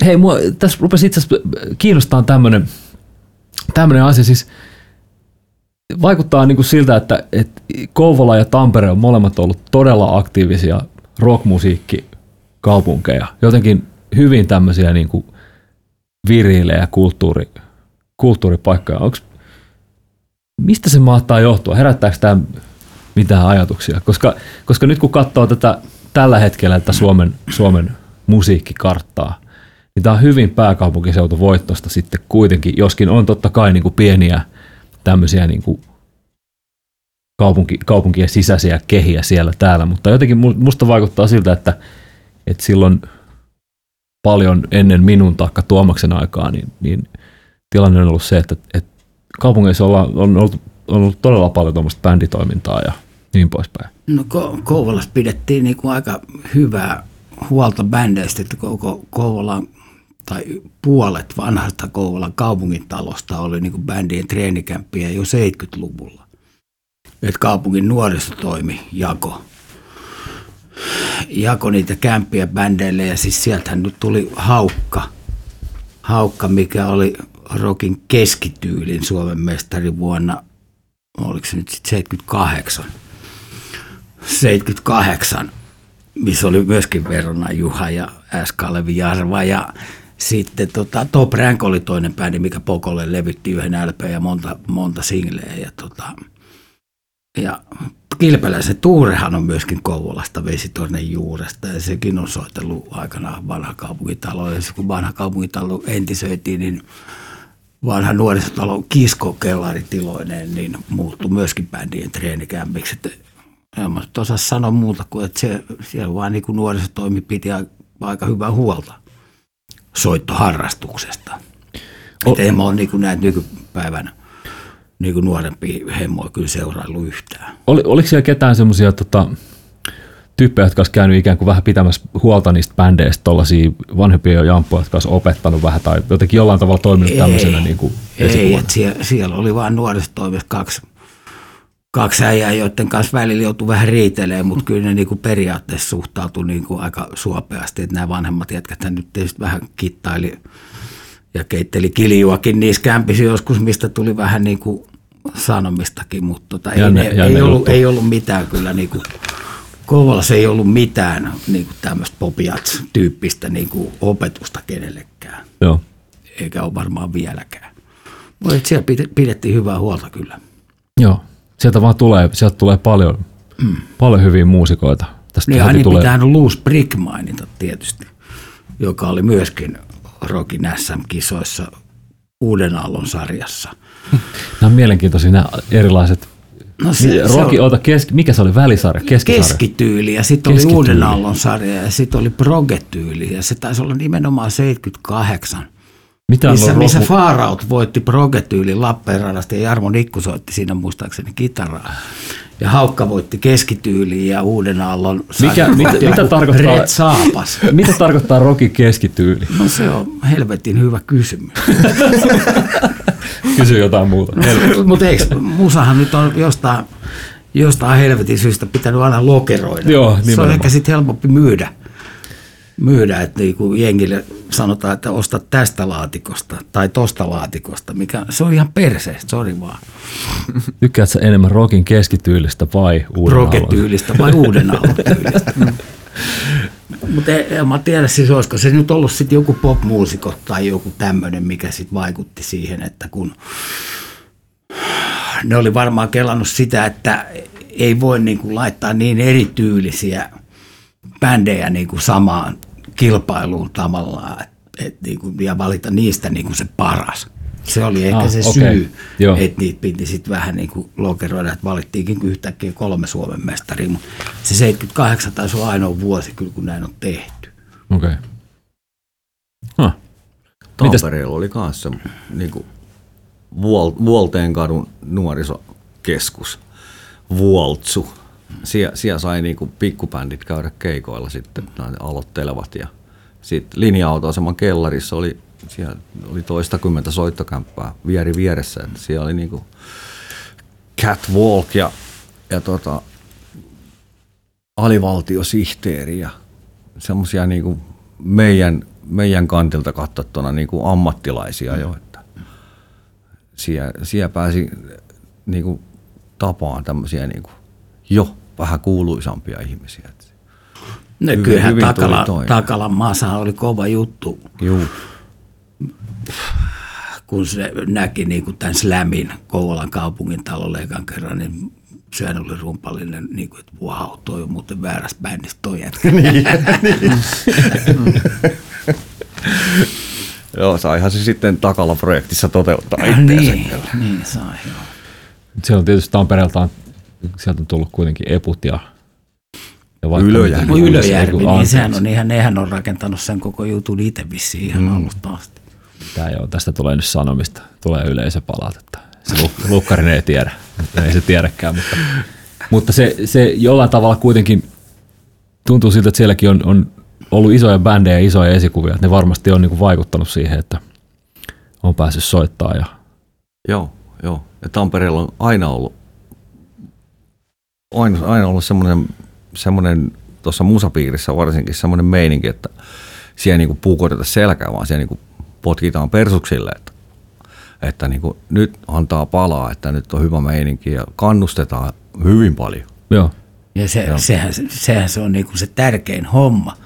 hei, mua tässä rupesi itse asiassa kiinnostaa tämmöinen tämmönen asia. Siis vaikuttaa niin kuin siltä, että, että Kouvola ja Tampere on molemmat ollut todella aktiivisia rockmusiikkikaupunkeja. Jotenkin hyvin tämmöisiä niin kuin viriilejä kulttuuri, kulttuuripaikkoja. Onks, mistä se mahtaa johtua? Herättääkö tämä mitään ajatuksia? Koska, koska nyt kun katsoo tätä tällä hetkellä tätä Suomen, Suomen musiikkikarttaa, niin tämä on hyvin pääkaupunkiseutu voittosta sitten kuitenkin, joskin on totta kai niin kuin pieniä tämmöisiä niin kuin kaupunki, kaupunkien sisäisiä kehiä siellä täällä, mutta jotenkin mu- musta vaikuttaa siltä, että, että silloin paljon ennen minun taikka Tuomaksen aikaa, niin, niin tilanne on ollut se, että, että kaupungeissa ollaan, on, ollut, on ollut todella paljon tuommoista bänditoimintaa ja niin poispäin. No Ko- Kouvolassa pidettiin niinku aika hyvää huolta bändeistä, että koko Kouvolan tai puolet vanhasta Kouvolan kaupungintalosta oli niinku bändien treenikämppiä jo 70-luvulla. Et kaupungin nuorisotoimi jako, jako niitä kämppiä bändeille ja siis sieltähän nyt tuli Haukka, Haukka mikä oli rokin keskityylin Suomen mestari vuonna, oliko se nyt sitten 78. 78, missä oli myöskin Verona Juha ja S. Kalevi Jarva ja sitten tota, Top Rank oli toinen bändi, mikä Pokolle levytti yhden LP ja monta, monta singleä. Ja, tota, ja Kilpeläisen Tuurehan on myöskin Kouvolasta Vesitornen juuresta ja sekin on soitellut aikanaan vanha kaupungintalo. Ja se, kun vanha kaupungintalo entisöitiin, niin vanha nuorisotalo kiskokellaritiloineen, niin muuttui myöskin bändien treenikämpiksi. Että en mä osaa sanoa muuta kuin, että se, siellä vaan niin nuorisotoimi piti aika hyvää huolta soittoharrastuksesta. O- Että en mä ole niin kuin näitä nykypäivän niin kuin nuorempia hemmoja kyllä seuraillut yhtään. Oli, oliko siellä ketään semmoisia tota, tyyppejä, jotka olisi käynyt ikään kuin vähän pitämässä huolta niistä bändeistä, tuollaisia vanhempia jamppuja, jotka olisi opettanut vähän tai jotenkin jollain tavalla toiminut tämmöisenä niin kuin ei että siellä, siellä, oli vain nuorisotoimessa kaksi, kaksi äijää, joiden kanssa välillä joutui vähän riitelemään, mutta kyllä ne niinku periaatteessa suhtautui niinku aika suopeasti, että nämä vanhemmat jätkät nyt tietysti vähän kittaili ja keitteli kiljuakin niissä kämpissä joskus, mistä tuli vähän niinku sanomistakin, mutta tota, ei, ne, ei, ollut, ei ollut mitään kyllä niinku, Kouvolassa ei ollut mitään niinku tämmöistä popiats-tyyppistä niinku opetusta kenellekään Joo. eikä ole varmaan vieläkään. Mutta siellä pide- pidettiin hyvää huolta kyllä. Joo. Sieltä vaan tulee, sieltä tulee paljon, mm. paljon hyviä muusikoita. Tästä Niin, niin tulee, pitää Loose Brick mainita tietysti, joka oli myöskin Rokin SM-kisoissa Uuden Aallon sarjassa. nämä on mielenkiintoisia nämä erilaiset No Se, se Rocky, on- ota, keski, mikä se oli? Välisarja? Keskisarja? keskityyli ja sitten oli. Uuden Aallon sarja ja sitten oli progetyyli ja se taisi olla nimenomaan 78. Mitä Missä, on missä Faaraut voitti progetyylin Lappeenrannasta ja Jarmo Nikku soitti siinä muistaakseni kitaraa. Ja Haukka voitti keskityyliin ja Uuden Aallon Mikä- sarja mitä- tarkoittaa- Red Saapas. Mitä tarkoittaa Rocky keskityyli? No se on helvetin hyvä kysymys. Kysy jotain muuta. Mutta eikö musahan nyt on jostain, jostain helvetin syystä pitänyt aina lokeroida. Joo, se on ehkä sitten helpompi myydä. Myydä, että niinku jengille sanotaan, että osta tästä laatikosta tai tosta laatikosta, mikä se on ihan perseestä, sori vaan. (laughs) Tykkäätkö sä enemmän Rockin keskityylistä vai uuden aallon? Progetyylistä vai uuden (laughs) tyylistä. Mutta en mä tiedä siis, olisiko se nyt ollut sitten joku popmuusikko tai joku tämmöinen, mikä sitten vaikutti siihen, että kun ne oli varmaan kelannut sitä, että ei voi niinku laittaa niin erityylisiä bändejä niinku samaan kilpailuun tavallaan et, et niinku, ja valita niistä niinku se paras. Se oli ehkä Ah, se okei. syy, Joo. että niitä piti sitten vähän niin kuin lokeroida, että valittiinkin yhtäkkiä kolme Suomen mestaria, mutta se 78 taisi olla ainoa vuosi kyllä, kun näin on tehty. Okei. Okay. Huh. Tampereella oli kanssa niin kuin Vuol, Vuolteen kadun nuorisokeskus, Vuoltsu. Sie, siellä sai niin kuin pikkubändit käydä keikoilla sitten, nämä aloittelevat. Ja sitten linja-autoaseman kellarissa oli, siellä oli toistakymmentä soittokämppää vieri vieressä. Että siellä oli niin kuin Catwalk ja, ja tota, alivaltiosihteeri ja semmoisia niin kuin meidän, meidän kantilta katsottuna niin kuin ammattilaisia jo. Että siellä, siellä pääsi niin kuin tapaan tämmöisiä niin kuin jo vähän kuuluisampia ihmisiä. No Hyvin- kyllähän hyvin Takala. Takalan maassa oli kova juttu, Juu, kun se näki niin kuin tämän Slamin Kouvolan kaupungin talolle ekan kerran, niin sehän oli rumpallinen, niin kuin, että vau, toi on muuten väärästä bändistä toi jätkä. (laughs) Joo, saihan se sitten Takala-projektissa toteuttaa itseänsä. niin, niin sai, joo. Siellä on tietysti Tampereelta on, sieltä on tullut kuitenkin eput ja, ja vaikka Ylöjärvi. No Ylöjärvi, Eiku, niin anteeksi. sehän on ihan, nehän on rakentanut sen koko jutun itse vissiin ihan mm. alusta asti. Tää joo, tästä tulee nyt sanomista, tulee yleisöpalautetta. Se Luk- (laughs) Lukkarin ei tiedä, ei se tiedäkään, mutta, mutta se, se jollain tavalla kuitenkin tuntuu siltä, että sielläkin on, on ollut isoja bändejä ja isoja esikuvia, että ne varmasti on niinku vaikuttanut siihen, että on päässyt soittaa ja Joo, joo. Ja Tampereella on aina ollut, aina, aina ollut semmoinen, semmoinen tuossa musapiirissä varsinkin semmoinen meininki, että siellä niinku puukoteta selkää, vaan siellä niinku potkitaan persuksille, että, että niinku nyt antaa palaa, että nyt on hyvä meininki ja kannustetaan hyvin paljon. joo, Ja se, sehän, sehän se on niinku se tärkein homma.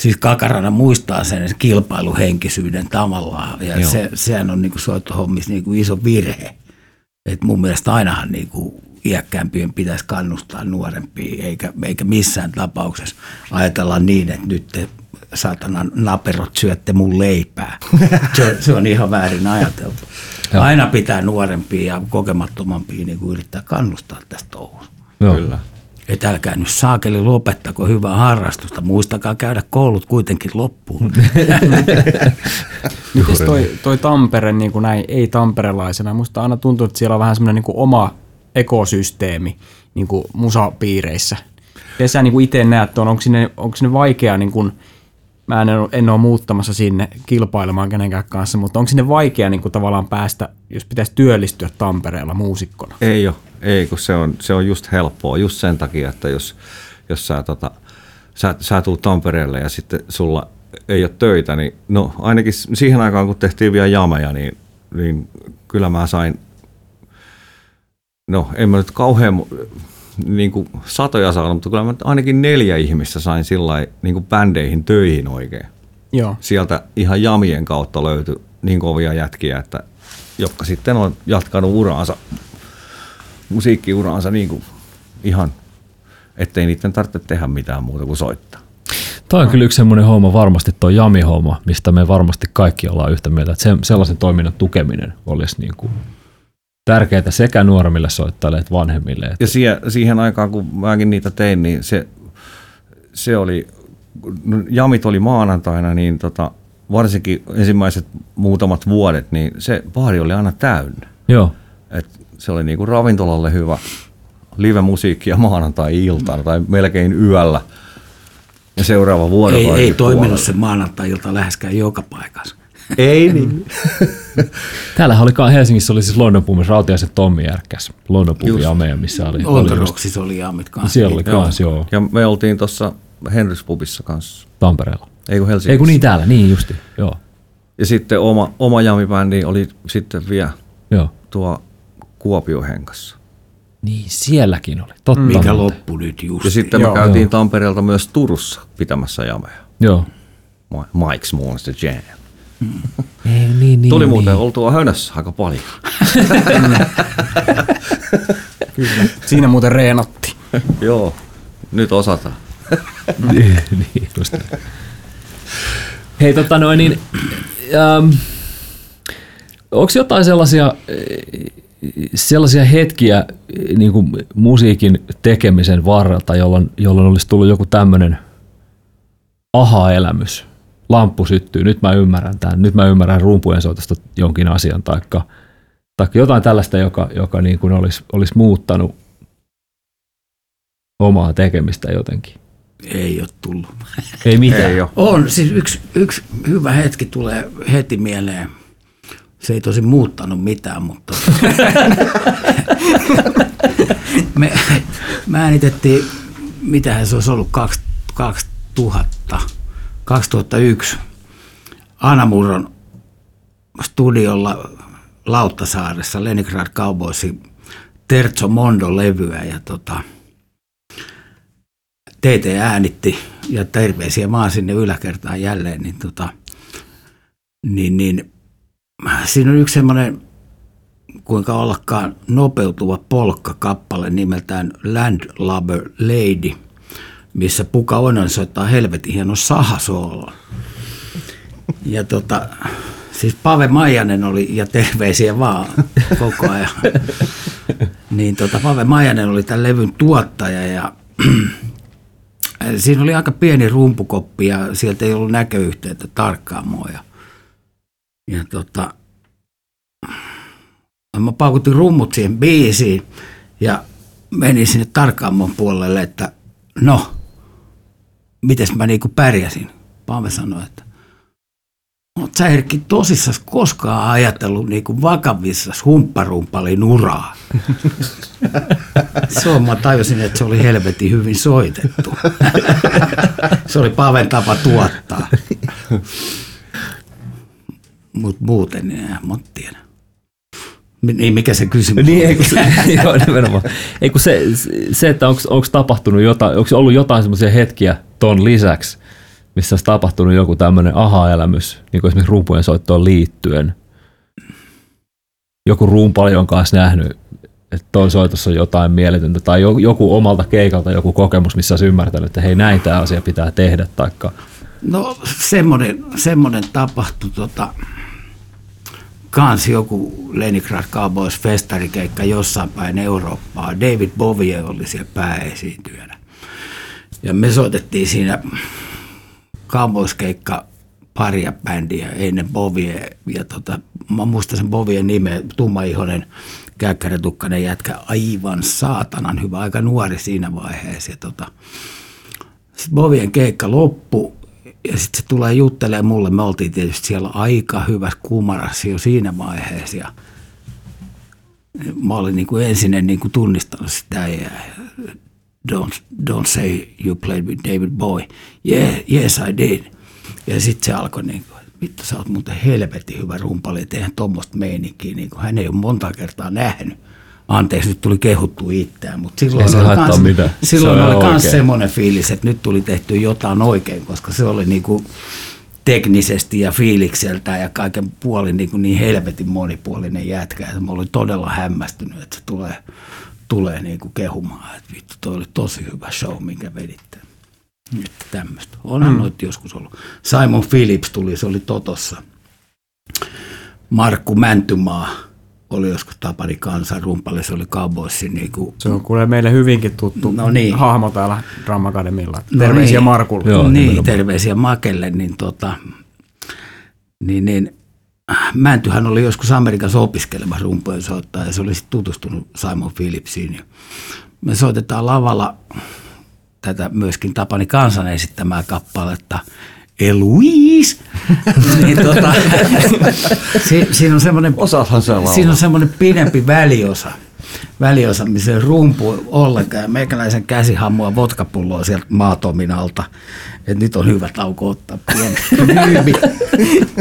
Siis Kakarana muistaa sen kilpailuhenkisyyden tavallaan. Ja Joo. se, sehän on niinku soittohommissa niinku iso virhe. Et mun mielestä ainahan niinku iäkkäämpien pitäisi kannustaa nuorempia, eikä, eikä missään tapauksessa ajatella niin, että nyt te saatanan naperot syötte mun leipää. (laughs) Se, se on ihan väärin ajateltu. Aina pitää nuorempia ja kokemattomampia niinku yrittää kannustaa tästä touhusta. Kyllä. Että älkää nyt saakeli lopettako hyvää harrastusta. Muistakaa käydä koulut kuitenkin loppuun. (laughs) Miten toi, toi Tampere niin kuin näin ei-tamperelaisena? Musta aina tuntuu, että siellä on vähän semmoinen niin kuin oma ekosysteemi niin kuin musapiireissä. Miten sä niin itse näet tuon? Onko sinne, onko sinne vaikea, niin kuin, mä en, en ole muuttamassa sinne kilpailemaan kenenkään kanssa, mutta onko sinne vaikea niin kuin tavallaan päästä, jos pitäisi työllistyä Tampereella muusikkona? Ei ole, ei kun se on, se on just helppoa, just sen takia, että jos, jos sä, tota, sä, sä tulet Tampereelle ja sitten sulla ei ole töitä, niin no ainakin siihen aikaan, kun tehtiin vielä jameja, niin, niin kyllä mä sain, no en mä nyt kauhean niin kuin satoja saanut, mutta kyllä mä ainakin neljä ihmistä sain sillä lailla niin kuin bändeihin töihin oikein. Joo. Sieltä ihan jamien kautta löytyi niin kovia jätkiä, että jotka sitten on jatkanut uraansa, musiikkiuraansa niin kuin ihan, ettei niiden tarvitse tehdä mitään muuta kuin soittaa. Toi on kyllä yksi semmoinen homma, varmasti tuo Jami-homma, mistä me varmasti kaikki ollaan yhtä mieltä, että se, sellaisen toiminnan tukeminen olisi niin kuin tärkeää sekä nuoremmille soittajille että vanhemmille. Että Ja siihen, siihen aikaan, kun mäkin niitä tein, niin se, se oli, jamit oli maanantaina, niin tota, varsinkin ensimmäiset muutamat vuodet, niin se baari oli aina täynnä. joo, Et se oli niinku ravintolalle hyvä live-musiikkia maanantai-iltana tai melkein yöllä. Ja seuraava Ei, vuorokausi. ei toiminut se maanantai-ilta läheskään joka paikassa. Ei niin. (laughs) Täällähän oli Helsingissä oli siis London Pumis, Rautiaiset Tommi järkkäs, London Pumi Amea, missä oli. Ontoroksis oli jaamit kanssa. Siellä oli kans, joo, Ja me oltiin tuossa Henrys Pubissa kanssa. Tampereella. Ei kun Helsingissä. Ei kun niin täällä, niin justi, joo, Ja sitten oma, oma jamibändi oli sitten vielä joo. tuo Kuopio Henkassa. Niin, sielläkin oli, totta. Mikä muuten. loppu nyt just. Ja sitten Joo. me käytiin Tampereelta myös Turussa pitämässä jameja. Joo. Mike's Monster Jam. Ei, niin, niin, Tuli niin. muuten oltua hönössä aika paljon. Siinä muuten reenatti. Joo, nyt osataan. niin, niin, just. Hei, tota noin, niin, ähm, onko jotain sellaisia, eh, sellaisia hetkiä eh, niin kuin musiikin tekemisen varrelta, jolloin, jolloin olisi tullut joku tämmöinen aha-elämys, lamppu syttyy, nyt mä ymmärrän tämän, nyt mä ymmärrän rumpujen soitosta jonkin asian, taikka, taikka jotain tällaista, joka, joka niin kuin olisi, olisi muuttanut omaa tekemistä jotenkin. Ei ole tullut. Ei mitään. Ei ole. On, siis yksi, yksi hyvä hetki tulee heti mieleen. Se ei tosi muuttanut mitään, mutta (laughs) me, me äänitettiin, mitähän se olisi ollut, kaksi- 2000, 2001 Anamurron studiolla Lauttasaaressa Leningrad Cowboysin Terzo Mondo-levyä ja tota, TT äänitti ja terveisiä maan sinne yläkertaan jälleen, niin, tota, niin, niin siinä on yksi semmoinen kuinka ollakaan nopeutuva polkka-kappale nimeltään Landlubber Lady, missä Puka Oinen soittaa helvetin hieno sahasoolon. Ja tota, siis Pave Maijanen oli, ja terveisiä vaan koko ajan. Niin tota, Pave Maijanen oli tämän levyn tuottaja ja (clears throat) Siinä oli aika pieni rumpukoppi ja sieltä ei ollut näköyhteyttä tarkkaamoa. Ja, ja tota, mä paukutin rummut siihen biisiin ja menin sinne tarkkaamon puolelle, että no, mites mä niinku pärjäsin. Paave sanoi, että Oot sä Erkki tosissas koskaan ajatellut niinku vakavissas humpparumpalin uraa? (laughs) Se on, mä tajusin, että se oli helvetin hyvin soitettu. (laughs) se oli Paven tapa tuottaa. Mutta muuten, niin en mä tiedä. Niin, mikä se kysymys Niin, ei kun se, (laughs) joo, nimenomaan. Ei kun se, se että onko tapahtunut jotain, onko ollut jotain semmoisia hetkiä ton lisäksi, missä olisi tapahtunut joku tämmöinen aha-elämys, niin kuin esimerkiksi rumpujen soittoon liittyen. Joku rumpali on kanssa nähnyt, että ton soitossa on jotain mieletöntä, tai jo- joku omalta keikalta joku kokemus, missä olisi ymmärtänyt, että hei näin tämä asia pitää tehdä, taikka No semmoinen, semmoinen tapahtui tota, kans joku Leningrad Cowboys festarikeikka jossain päin Eurooppaa. David Bowie oli siellä pääesiintyjänä. Ja me soitettiin siinä Cowboys-keikka paria bändiä ennen Bowie. Ja tota, mä muistan sen Bovien nimen, tummaihoinen käkkärätukkainen jätkä, aivan saatanan hyvä, aika nuori siinä vaiheessa. Tota, sitten Bovien keikka loppu ja sitten se tulee juttelemaan mulle. Me oltiin tietysti siellä aika hyvässä kumarassa jo siinä vaiheessa. Ja mä olin niin kuin ensin niin kuin tunnistanut sitä ja don't, don't say you played with David Bowie. Yeah, yes I did. Ja sitten se alkoi niin kuin, vittu sä oot muuten helvetin hyvä rumpali, et eihän tuommoista meininkiä, niin kuin hän ei ole monta kertaa nähnyt. Anteeksi, nyt tuli kehuttu itseään, mutta silloin Ei se oli kans, mitään. silloin Se oli oikein. semmoinen fiilis, että nyt tuli tehty jotain oikein, koska se oli niin kuin teknisesti ja fiilikseltä ja kaiken puolin niin, kuin niin helvetin monipuolinen jätkä. Että mä olin todella hämmästynyt, että se tulee, tulee niin kuin kehumaan, että vittu, toi oli tosi hyvä show, minkä veditte. Nyt tämmöistä. Onhan mm. noita joskus ollut. Simon Phillips tuli, se oli Totossa. Markku Mäntymaa oli joskus Tapani Kansan rumpalle, se oli Cowboysin niin kuin, Se on kuule meille hyvinkin tuttu No niin. hahmo täällä Drama Academilla. No Terveisiä niin. Markulle. Joo, niin, terveisiä Makelle, niin, tota, niin, niin Mäntyhän oli joskus Amerikassa opiskelemassa rumpujen soittaa ja se oli sitten tutustunut Simon Phillipsiin. Ja me soitetaan lavalla tätä myöskin Tapani Kansan esittämää kappaletta Eloise. (laughs) niin, tota, (laughs) si, siinä on semmoinen Osaathan laulaa. Siinä on semmoinen pidempi väliosa, väliosa, missä ei rumpu ollenkaan. Ja Meikäläisen käsi hammua vodkapulloa sieltä maatomin alta. Että nyt on hyvä tauko ottaa pieni (laughs)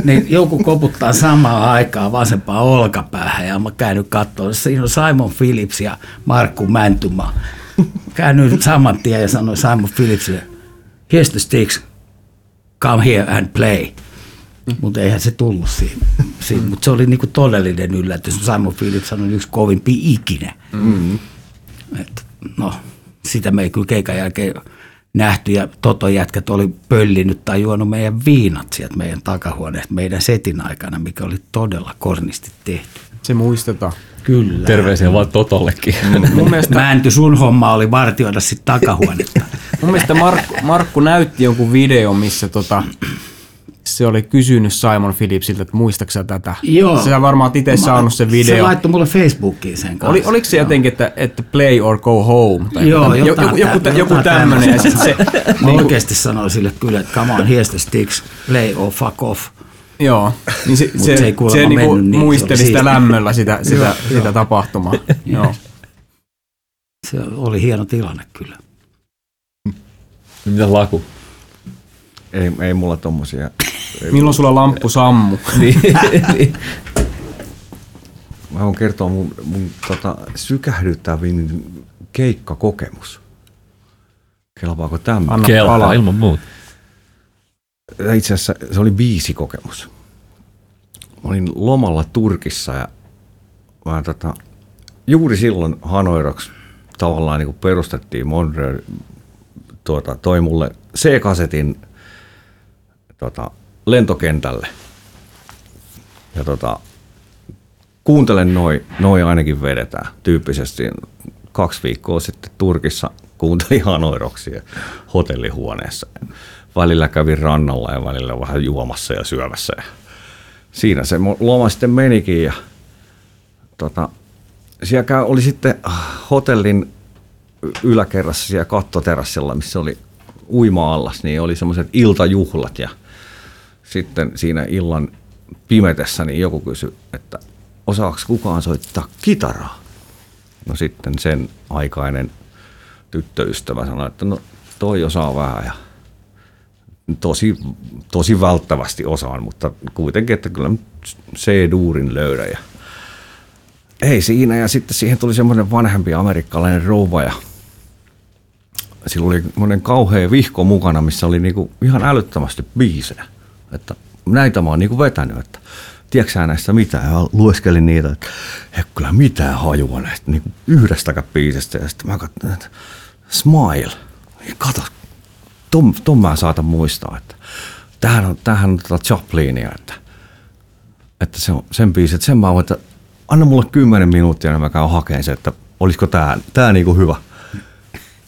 niin joku koputtaa samaan aikaan vasempaa olkapäähän ja mä käynyt katsomaan. Siinä on Simon Phillips ja Markku Mäntymä. Käännyin saman tien ja sanoin Simon Phillipsille, here's the sticks, come here and play. Mutta eihän se tullut siinä. Siinä. Mutta se oli niinku todellinen yllätys. Simon Phillips on yksi kovimpi ikinä. Mm. Et, no, sitä me ei kyllä keikan jälkeen nähty ja Toton jätkät oli pöllinyt tai juonut meidän viinat sieltä meidän takahuoneesta meidän setin aikana, mikä oli todella kornisti tehty. Se muistetaan. Kyllä. Terveisiä vaan Totollekin. Mun mielestä, (laughs) Mänty, sun homma oli vartioida sitten takahuonetta. (laughs) mun mielestä Markku, Markku näytti jonkun video, missä tota, se oli kysynyt Simon Phillipsiltä, että muistaksä tätä. Joo. Sä varmaan itse saanut sen Se video. laittoi mulle Facebookiin sen kanssa. Oli, oliko se jotenkin, että, että play or go home? Tai Joo, joku, jotain, joku, joku, tä- joku jotain tämmöinen. Ja sit se, Mä oikeasti sanoin sille kyllä, että come on, here's the sticks, play or fuck off. joo, niin se, se, se se, ei se niinku mennyt niin, se muisteli sitä lämmöllä sitä, sitä, sitä tapahtumaa. (laughs) joo. Se oli hieno tilanne kyllä. Mitä laku? Ei, ei mulla tommosia. Milloin sulla lamppu sammu? (laughs) niin. (laughs) Mä voin kertoa mun, mun tota, sykähdyttävin keikkakokemus. Kelpaako tämä? Anna Kelpaa palaa. ilman muuta. Itse asiassa se oli viisi kokemus. Mä olin lomalla Turkissa ja mä tota, juuri silloin Hanoiroks tavallaan niin kuin perustettiin Monreal, tuota, toi mulle C-kasetin tota, lentokentälle. Ja tota, kuuntelen noi, noi ainakin vedetään. Tyyppisesti kaksi viikkoa sitten Turkissa kuuntelin Hanoiroksia hotellihuoneessa. Välillä kävin rannalla ja välillä vähän juomassa ja syömässä. Ja siinä se loma sitten menikin ja tota, siellä oli sitten hotellin yläkerrassa siellä kattoterassilla, missä oli uima-allas, niin oli semmoiset iltajuhlat ja sitten siinä illan pimetessä niin joku kysyi, että osaako kukaan soittaa kitaraa? No sitten sen aikainen tyttöystävä sanoi, että no toi osaa vähän ja tosi, tosi välttävästi osaan, mutta kuitenkin, että kyllä C-duurin löydä ja ei siinä ja sitten siihen tuli semmoinen vanhempi amerikkalainen rouva ja sillä oli semmoinen kauhea vihko mukana, missä oli niinku ihan älyttömästi biisejä. Että näitä mä oon niinku vetänyt, että tiedätkö näistä mitään? Ja lueskelin niitä, että ei kyllä mitään hajua näistä niinku yhdestäkään biisistä. Ja sitten mä katsoin, että Smile. Ja kato, ton, ton mä saatan muistaa, että tämähän on, tämähän on tota Chaplinia, että, että se on sen biisi, että sen mä voin, että anna mulle kymmenen minuuttia, niin mä käyn hakemaan se, että olisiko tää, tää niinku hyvä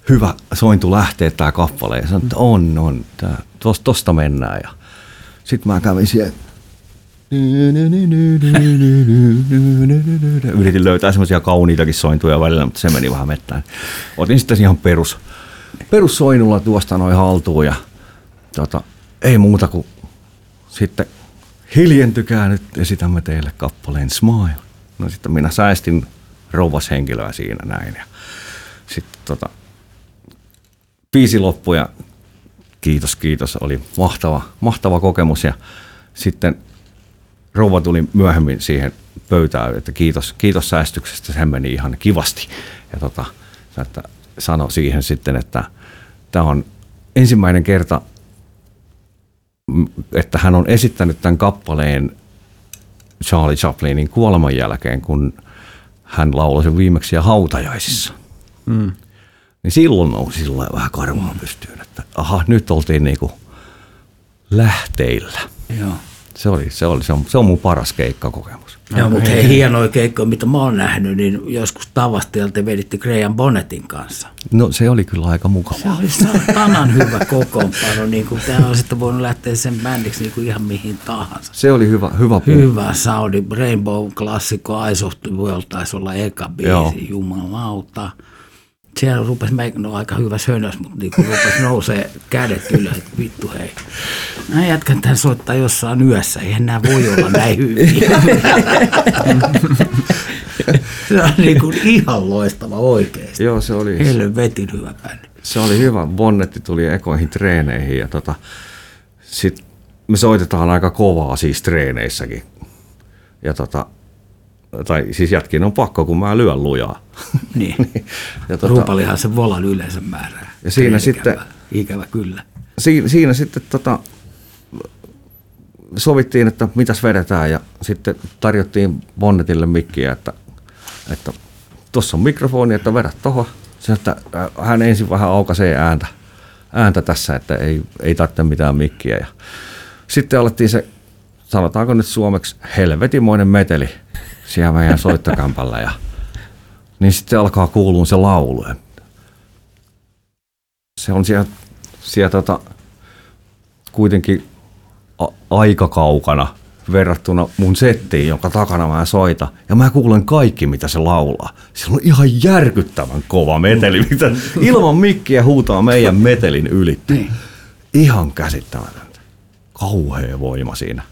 hyvä sointu lähteä tää kappale. Ja sanoin, että on, on, tää, tos, tosta mennään. Ja sitten mä kävin siellä. Yritin löytää semmoisia kauniitakin sointuja välillä, mutta se meni vähän mettään. Otin sitten ihan perus, perussoinnulla tuosta noin haltuun ja tota, ei muuta kuin sitten hiljentykää nyt esitämme teille kappaleen Smile. No sitten minä säästin rouvashenkilöä siinä näin ja sitten tota, biisi loppui ja kiitos, kiitos. Oli mahtava, mahtava kokemus ja sitten rouva tuli myöhemmin siihen pöytään, että kiitos, kiitos säästyksestä, se meni ihan kivasti. Ja tota, että sanoi siihen sitten, että tämä on ensimmäinen kerta, että hän on esittänyt tämän kappaleen Charlie Chaplinin kuoleman jälkeen, kun hän lauloi sen viimeksi ja hautajaisissa. Mm. Niin silloin nousi sillä vähän karvaa pystyyn, että aha, nyt oltiin niinku lähteillä. Joo. Se, oli, se, oli, se, on, se on mun paras keikkakokemus. Joo, mutta hei, hienoja keikkoja, mitä mä oon nähnyt, niin joskus Tavastialta te veditte Graham Bonnetin kanssa. No se oli kyllä aika Se mukavaa. oli saatanan hyvä kokoonpano, niin kuin tämä on sitten voinut lähteä sen bändiksi niin kuin ihan mihin tahansa. Se oli hyvä, hyvä puu. Hyvä Saudi, Rainbow-klassikko, Eyes of the World taisi olla eka biisi, Joo. jumalauta. Siellä rupesi, mä, no aika hyvä sönös, mutta niin rupesi nousee kädet ylös, että vittu hei. Nämä jätkät tän soittaa jossain yössä, eihän nämä voi olla näin hyviä. se on niin kuin ihan loistava oikeesti. Joo, se oli, Helvetin hyvä bändi. se oli hyvä. Bonnetti tuli ekoihin treeneihin ja tota, sit me soitetaan aika kovaa siis treeneissäkin. Ja tota, tai siis jätkin on pakko, kun mä lyön lujaa. (laughs) (laughs) Niin. ja tota, Ruupalihan se volan yleensä määrää. Ja siinä Ikävä. sitten- Ikävä kyllä. siinä, siinä sitten tota, sovittiin, että mitäs vedetään ja sitten tarjottiin Bonnetille mikkiä, että että tuossa on mikrofoni, että vedä tuohon. Se, että äh, hän ensin vähän aukaisee ääntä, ääntä tässä, että ei, ei tarvitse mitään mikkiä. Ja sitten alettiin se, sanotaanko nyt suomeksi, helvetimoinen meteli siellä meidän soittokämpällä. Ja, niin sitten alkaa kuulua se laulu. Se on siellä, siellä tota, kuitenkin a- aika kaukana verrattuna mun settiin, jonka takana mä soita. Ja mä kuulen kaikki, mitä se laulaa. Sillä on ihan järkyttävän kova meteli, mitä ilman mikkiä huutaa meidän metelin yli. Niin. Ihan käsittämätöntä. Kauhea voima siinä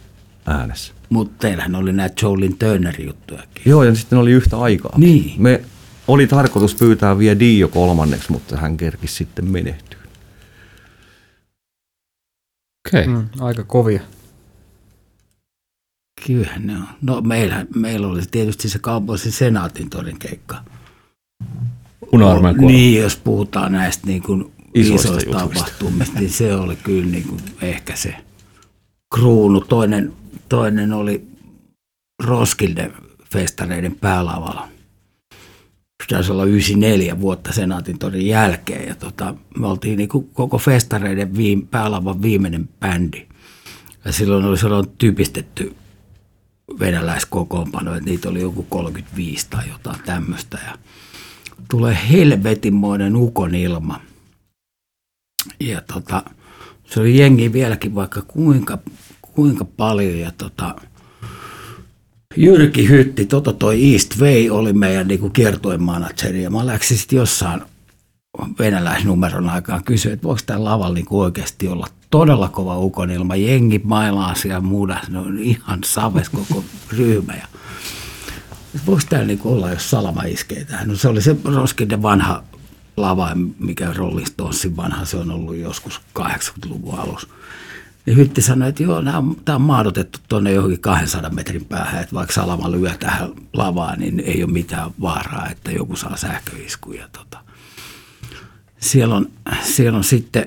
äänessä. Mutta teillähän oli näitä Jolin Turnerin juttujakin. Joo, ja sitten oli yhtä aikaa. Niin. Me oli tarkoitus pyytää vielä Dio kolmanneksi, mutta hän kerkisi sitten menehtyä. Okei. Okay. Mm, aika kovia. Kyllähän ne on. No meillä, meillä oli tietysti se kaupallisen senaatin toinen keikka. Kuolema. Niin, jos puhutaan näistä niin kuin Isoista isoista, tapahtumista, niin se oli kyllä niin kuin ehkä se kruunu. Toinen, toinen oli Roskilde festareiden päälavalla. Se taisi olla 94 vuotta Senaatin torin jälkeen. Ja tota, me oltiin niin koko festareiden viim, päälavan viimeinen bändi. Ja silloin oli sellainen typistetty venäläiskokoonpano, että niitä oli joku 35 tai jotain tämmöistä. Ja tulee helvetinmoinen ukon ilma. Ja tota, se oli jengi vieläkin vaikka kuinka, kuinka paljon. Ja tota, Jyrki Hytti, Toto toi East Way oli meidän niinku kiertojen manageri. Ja mä läksin sitten jossain venäläisnumeron aikaan kysyä, että voiko tämä lavalla niinku oikeasti olla todella kova ukonilma. Jengi mailaa siellä muuda, ne on ihan saves koko ryhmä. Ja voiko täällä niinku olla, jos salama iskee tähän? No se oli se Roskilde vanha lava, mikä Rolling Stonesin vanha, se on ollut joskus 80-luvun alussa. Ja Hytti sanoi, että joo, tämä on maadotettu tuonne johonkin 200 metrin päähän, että vaikka salama lyö tähän lavaan, niin ei ole mitään vaaraa, että joku saa sähköiskuja. Tota. Siellä, on, siellä on sitten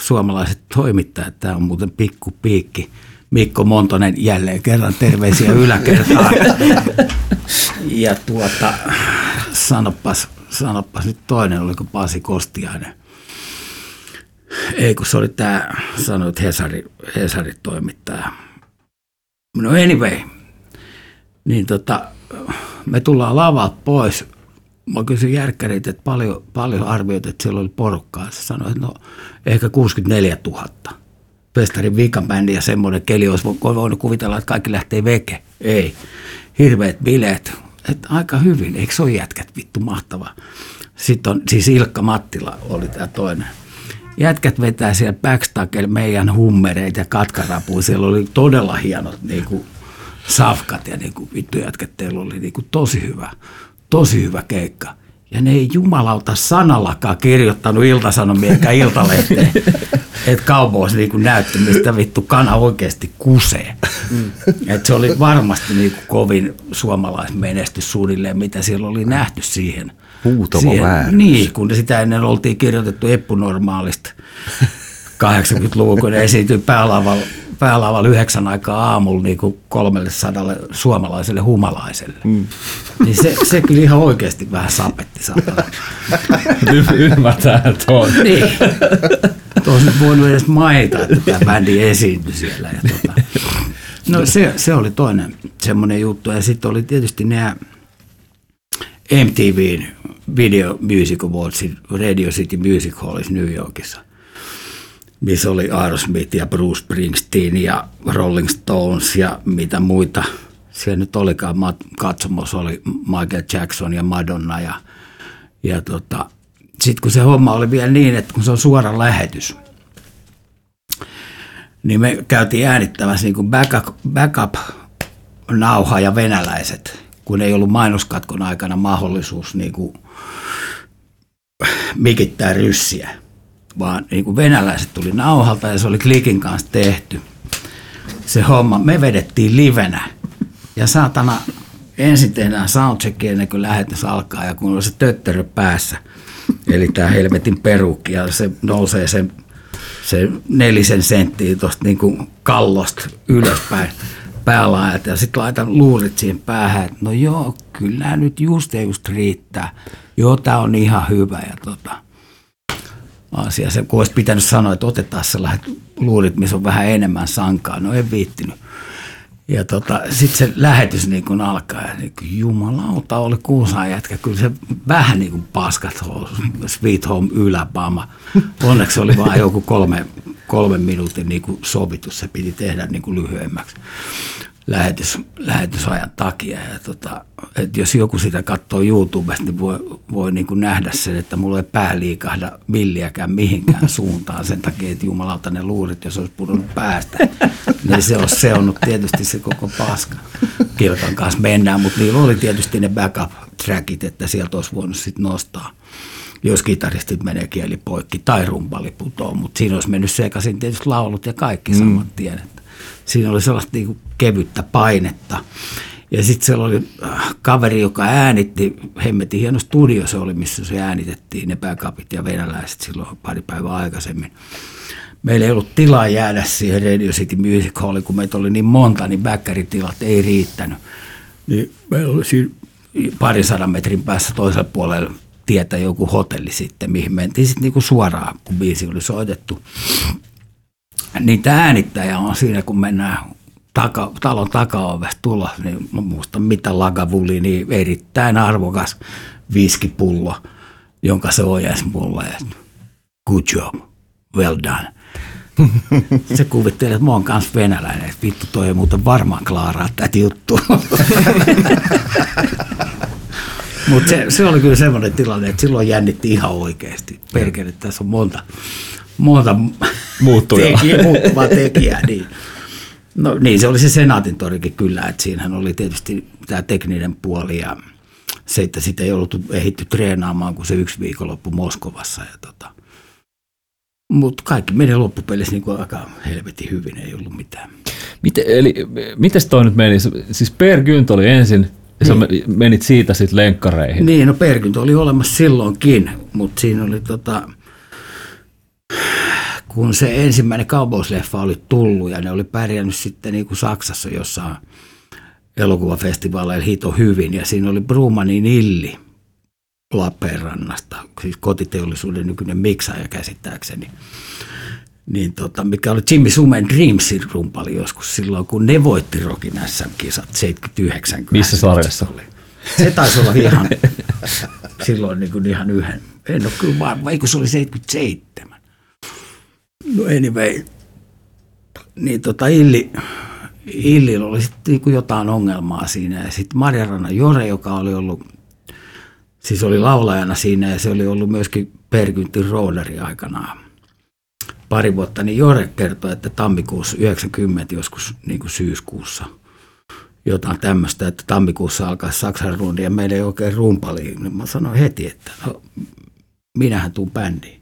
suomalaiset toimittajat, tämä on muuten pikku piikki. Mikko Montonen jälleen kerran terveisiä yläkertaan. Ja tuota, sanopas, sanopas nyt toinen, oliko Pasi Kostiainen. Ei, kun se oli tämä, sanoit Hesari, Hesari toimittaja. No anyway, niin tota, me tullaan lavalta pois. Mä kysyin järkkärit, että paljon, paljon arvioit, että siellä oli porukkaa. Se sanoi, että no ehkä 64 000. Festarin viikanbändi ja semmoinen keli olisi vo- voinut kuvitella, että kaikki lähtee veke. Ei. Hirveät bileet. Et aika hyvin. Eikö se ole jätkät vittu mahtava? Sitten on, siis Ilkka Mattila oli tämä toinen. Jätkät vetää siellä backstagella meidän hummereita ja katkarapuja. Siellä oli todella hienot niin kuin, safkat ja niin kuin, vittu jätkät, teillä oli niin kuin, tosi hyvä, tosi hyvä keikka. Ja ne ei jumalauta sanallakaan kirjoittanut iltasanomia eikä iltalehteen, (laughs) että kaupois niin näytti, mistä vittu kana oikeasti kusee. Mm. Et se oli varmasti niin kuin kovin suomalaismenestys suunnilleen, mitä siellä oli nähty siihen. Huutava siihen väärys. Niin, kun sitä ennen oltiin kirjoitettu Eppunormaalista 80-luvun, kun ne esiintyi päälavalla, päälavalla yhdeksän aikaa aamulla niin kuin 300 suomalaiselle humalaiselle. Mm. Niin se, se kyllä ihan oikeasti vähän sapetti saatana. Y- ymmärtää tuon. Niin. Tuossa nyt voinut edes mainita, että tämä bändi esiintyi siellä. Ja tota. No se, se oli toinen semmoinen juttu. Ja sitten oli tietysti nämä MTVn Video Music Awardsin Radio City Music Hallissa New Yorkissa, missä oli Aerosmith ja Bruce Springsteen ja Rolling Stones ja mitä muita. Siellä nyt olikaan katsomos, oli Michael Jackson ja Madonna ja, ja tota, sitten kun se homma oli vielä niin, että kun se on suora lähetys, niin me käytiin äänittämässä niin kuin backup, backup nauha ja venäläiset, kun ei ollut mainoskatkon aikana mahdollisuus niin kuin mikittää ryssiä, vaan niin kuin venäläiset tuli nauhalta ja se oli klikin kanssa tehty. Se homma, me vedettiin livenä ja saatana ensin tehdään soundcheckia ennen kuin lähetys alkaa ja kun on se töttörö päässä, eli tämä helvetin perukki ja se nousee sen se nelisen senttiä tuosta niin kallosta ylöspäin päälaajalta ja sitten laitan luurit siihen päähän, että no joo, kyllä nyt just ja just riittää. Joo, tämä on ihan hyvä ja tota, asia. Se, kun olisi pitänyt sanoa, että otetaan sellaiset luurit, missä on vähän enemmän sankaa. No en viittinyt. Ja tota, sitten se lähetys niin kun alkaa ja niin kun, jumalauta oli kuusaan jätkä. Kyllä se vähän niin kuin paskat Sweet Home yläpama. Onneksi oli vain joku kolme, kolme minuutin niin sovitus. Se piti tehdä niin kuin lyhyemmäksi lähetys, lähetysajan takia. Ja tota, et jos joku sitä katsoo YouTubesta, niin voi, voi niin kuin nähdä sen, että mulla ei pää liikahda milliäkään mihinkään (laughs) suuntaan sen takia, että jumalauta ne luurit, jos olisi pudonnut päästä, niin se olisi seonnut tietysti se koko paska. Kilkan kanssa mennään, mutta niillä oli tietysti ne backup-trackit, että sieltä olisi voinut sitten nostaa jos kitaristit menee kieli poikki tai rumpali putoo, mutta siinä olisi mennyt sekaisin tietysti laulut ja kaikki mm. saman tien. Siinä oli sellaista niin kuin kevyttä painetta. Ja sitten siellä oli äh, kaveri, joka äänitti, hemmetin hieno studio se oli, missä se äänitettiin, ne pääkapit ja venäläiset silloin pari päivää aikaisemmin. Meillä ei ollut tilaa jäädä siihen Radio City Music Halliin, kun meitä oli niin monta, niin backeritilat ei riittänyt. Niin meillä oli siinä parin sadan metrin päässä toisella puolella tietä joku hotelli sitten, mihin mentiin sitten niinku suoraan, kun biisi oli soitettu niin tämä äänittäjä on siinä, kun mennään taka, talon takaovesta tulla, niin mä muistan mitä lagavuli, niin erittäin arvokas viskipullo, jonka se ojensi mulle. Good job, well done. Se kuvittelee, että mä oon kanssa venäläinen, että vittu toi ei muuten varmaan klaaraa tätä juttua. Mutta se, se, oli kyllä semmoinen tilanne, että silloin jännitti ihan oikeasti. Perkele, tässä on monta, monta tekijä, muuttuvaa tekijää. Niin. No niin, se oli se Senaatin torikin kyllä, että siinähän oli tietysti tämä tekninen puoli ja se, että sitä ei ollut ehitty treenaamaan kuin se yksi viikonloppu Moskovassa. Ja tota. Mutta kaikki meni loppupelissä niin kuin aika helvetin hyvin, ei ollut mitään. Miten, eli miten toi nyt meni? Siis Per Gynt oli ensin, ja niin. sä menit siitä sitten lenkkareihin. Niin, no Per Gynt oli olemassa silloinkin, mutta siinä oli tota, kun se ensimmäinen kaupausleffa oli tullut ja ne oli pärjännyt sitten niin kuin Saksassa jossain elokuvafestivaaleilla hito hyvin ja siinä oli Brumanin Illi Lappeenrannasta, siis kotiteollisuuden nykyinen miksaaja käsittääkseni. Niin tota, mikä oli Jimmy Sumen Dreamsin rumpali joskus silloin, kun ne voitti Rokin SM-kisat 79. Missä sarjassa? Oli. Se taisi olla ihan (laughs) silloin niin kuin ihan yhden. En ole kyllä varma, eikö se oli 77. No anyway, niin tota Illi, Illi oli sitten niin jotain ongelmaa siinä. Ja sitten Marjarana Jore, joka oli ollut, siis oli laulajana siinä ja se oli ollut myöskin Perkyntin roodari aikanaan pari vuotta, niin Jore kertoi, että tammikuussa 90 joskus niin kuin syyskuussa jotain tämmöistä, että tammikuussa alkaa Saksan rundi ja meillä ei oikein rumpali. Niin mä sanoin heti, että no, minähän tuun bändiin.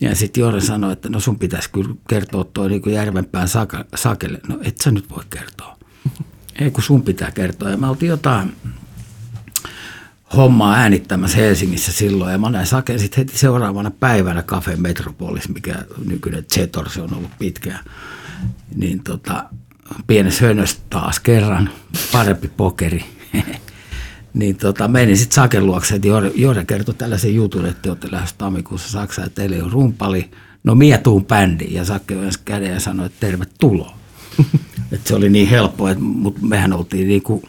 Ja sitten Jore sanoi, että no sun pitäisi kyllä kertoa tuo niin Järvenpään sakelle. No et sä nyt voi kertoa. (laughs) Ei kun sun pitää kertoa. Ja mä oltiin jotain hommaa äänittämässä Helsingissä silloin. Ja mä näin Saken sitten heti seuraavana päivänä Cafe Metropolis, mikä nykyinen Zetor, se on ollut pitkään. Niin tota, pienessä hönössä taas kerran, parempi pokeri. (laughs) niin tota, menin sitten Saken luokse, että Jore, Jore kertoi tällaisen jutun, että te olette lähdössä tammikuussa Saksaan, että teillä on rumpali. No mie tuun bändiin ja Sakke yönsä käden ja sanoi, että tervetuloa. (laughs) että se oli niin helppo, mutta mehän oltiin niin kuin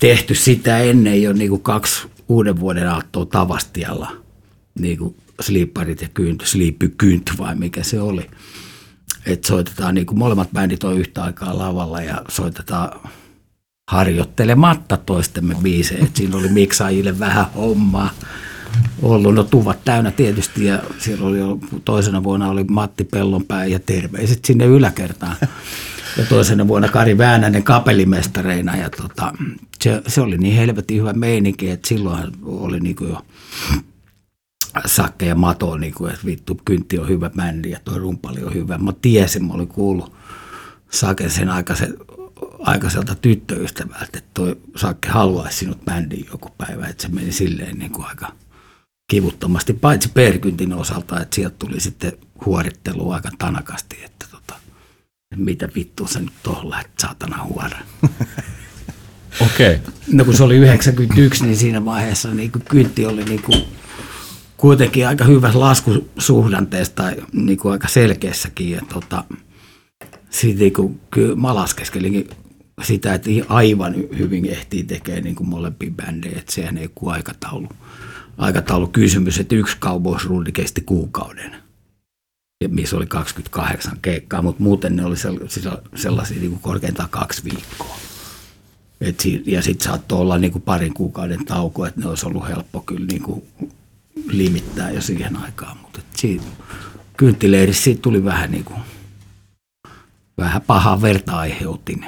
tehty sitä ennen jo niin kuin kaksi uuden vuoden aattoa Tavastialla, niin kuin sliipparit ja kyynty, sliippykyynty vai mikä se oli. Että soitetaan, niin kuin molemmat bändit on yhtä aikaa lavalla ja soitetaan harjoittelematta toistemme biisejä. Et siinä oli miksaajille vähän hommaa ollut. No tuvat täynnä tietysti ja siellä oli toisena vuonna oli Matti Pellonpää ja terveiset sinne yläkertaan. Ja toisena vuonna Kari Väänänen kapellimestareina ja tota, se, se, oli niin helvetin hyvä meininki, että silloin oli niin jo Sakke ja Mato, niin kuin, että vittu, Kyntti on hyvä bändi ja tuo rumpali on hyvä. Mä tiesin, mä olin kuullut Sake sen aikaisen, aikaiselta tyttöystävältä, että toi Sakke haluaisi sinut bändiin joku päivä, että se meni silleen niin kuin aika kivuttomasti, paitsi Perkyntin osalta, että sieltä tuli sitten huorittelu aika tanakasti, että tota, mitä vittua sä nyt tuohon lähdet saatana huora. (laughs) Okei. Okay. No kun se oli 91, niin siinä vaiheessa niin kuin kyntti oli niin kuin kuitenkin aika hyvässä laskusuhdanteessa tai niin kuin aika selkeässäkin. Ja tota, siitä niin kuin, kyllä mä laskeskelinkin sitä, että aivan hyvin ehtii tekemään niin kuin molempia bändejä, että sehän ei ole aikataulu, aikataulu kysymys, että yksi Cowboys kesti kuukauden missä oli 28 keikkaa, mutta muuten ne oli sellaisia niin kuin korkeintaan kaksi viikkoa. Et si- ja sitten saattoi olla niin kuin parin kuukauden tauko, että ne olisi ollut helppo kyllä niin kuin limittää jo siihen aikaan. Mutta siitä, kynttileirissä siitä tuli vähän, niin kuin, vähän pahaa verta aiheutti.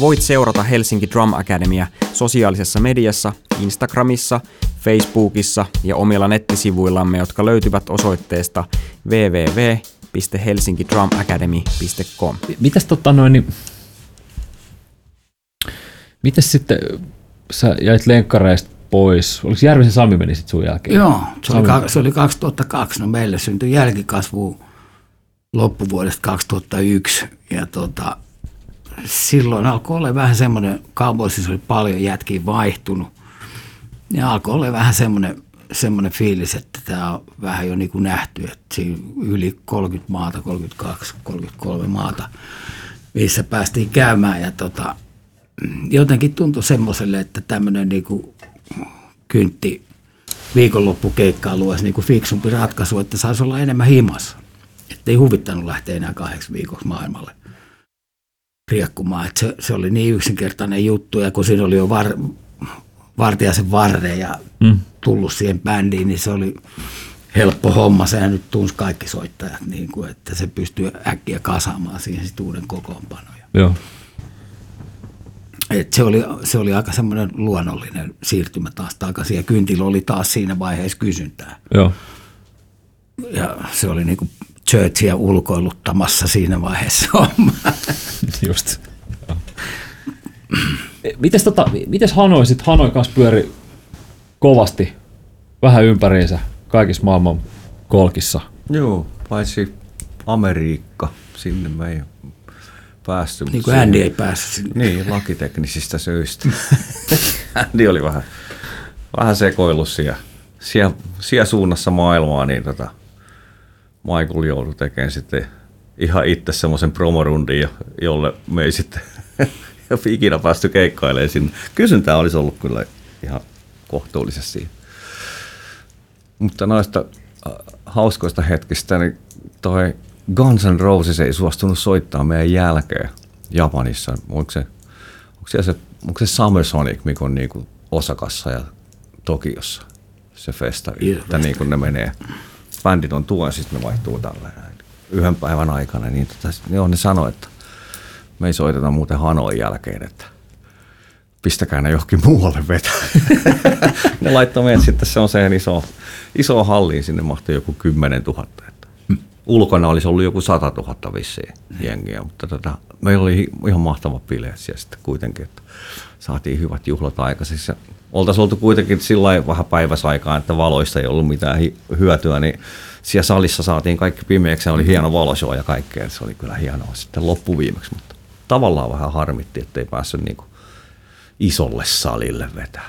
Voit seurata Helsinki Drum Academia sosiaalisessa mediassa, Instagramissa, Facebookissa ja omilla nettisivuillamme, jotka löytyvät osoitteesta www.helsinkidrumacademy.com. Mitäs tota noin, niin, mitäs sitten sä jäit lenkkareista pois? Oliko Järvisen Sami meni sitten sun jälkeen? Joo, se oli, ka- se oli 2002. No meille syntyi jälkikasvu loppuvuodesta 2001 ja tota, silloin alkoi olla vähän semmoinen, Cowboysissa oli paljon jätkiä vaihtunut. Ja alkoi olla vähän semmoinen, semmoinen fiilis, että tämä on vähän jo niin kuin nähty, että siinä yli 30 maata, 32, 33 maata, missä päästiin käymään. Ja tota, jotenkin tuntui semmoiselle, että tämmöinen niin kuin kyntti viikonloppukeikkailu olisi niin kuin fiksumpi ratkaisu, että saisi olla enemmän himassa. Että ei huvittanut lähteä enää kahdeksi viikoksi maailmalle riekkumaan. Että se, se, oli niin yksinkertainen juttu ja kun siinä oli jo var, Vartiaisen varre ja mm. tullut siihen bändiin, niin se oli helppo homma. Sehän nyt tunsi kaikki soittajat, niin kuin, että se pystyy äkkiä kasaamaan siihen sit uuden kokoonpanoja. Joo. Et se, oli, se oli aika semmoinen luonnollinen siirtymä taas takaisin ja Kyntillä oli taas siinä vaiheessa kysyntää. Joo. Ja se oli niin kuin Churchia ulkoiluttamassa siinä vaiheessa (laughs) homma. Just. Mites, tota, mites Hanoi sitten? Hanoi kanssa pyöri kovasti vähän ympäriinsä kaikissa maailman kolkissa. Joo, paitsi Amerikka, sinne me ei päästy. Niin kuin Andy ei päässyt sinne. Niin, lakiteknisistä syistä. (laughs) Andy oli vähän, vähän sekoillut siellä, siellä, siellä suunnassa maailmaa, niin tota, Michael joutui tekemään sitten ihan itse semmoisen promorundin, jolle me ei sitten (laughs) ikinä päästy keikkailemaan sinne. Kysyntää olisi ollut kyllä ihan kohtuullisesti Mutta noista äh, hauskoista hetkistä, niin toi Guns N' Roses ei suostunut soittaa meidän jälkeen Japanissa. Onko se, onko se, onko se Summer Sonic, mikä on niin kuin Osakassa ja Tokiossa se festari, että niin kuin ne menee. Bändit on tuon, sitten ne vaihtuu tällä yhden päivän aikana. Niin, tota, niin ne sanoi, että me ei soiteta muuten Hanoin jälkeen, että pistäkää ne johonkin muualle vetää. (laughs) ne laittoi meidät sitten se on se iso, iso halliin, sinne mahtui joku 10 000. Että ulkona olisi ollut joku 100 000 vissiin jengiä, mutta tota, meillä oli ihan mahtava bileet siellä sitten kuitenkin, että saatiin hyvät juhlat aikaiseksi. oltaisiin oltu kuitenkin sillä vähän päiväsaikaan, että valoista ei ollut mitään hyötyä, niin siellä salissa saatiin kaikki pimeäksi, oli hieno valoshow ja kaikkea, se oli kyllä hienoa sitten loppuviimeksi, mutta tavallaan vähän harmitti, että ei päässyt niin isolle salille vetää.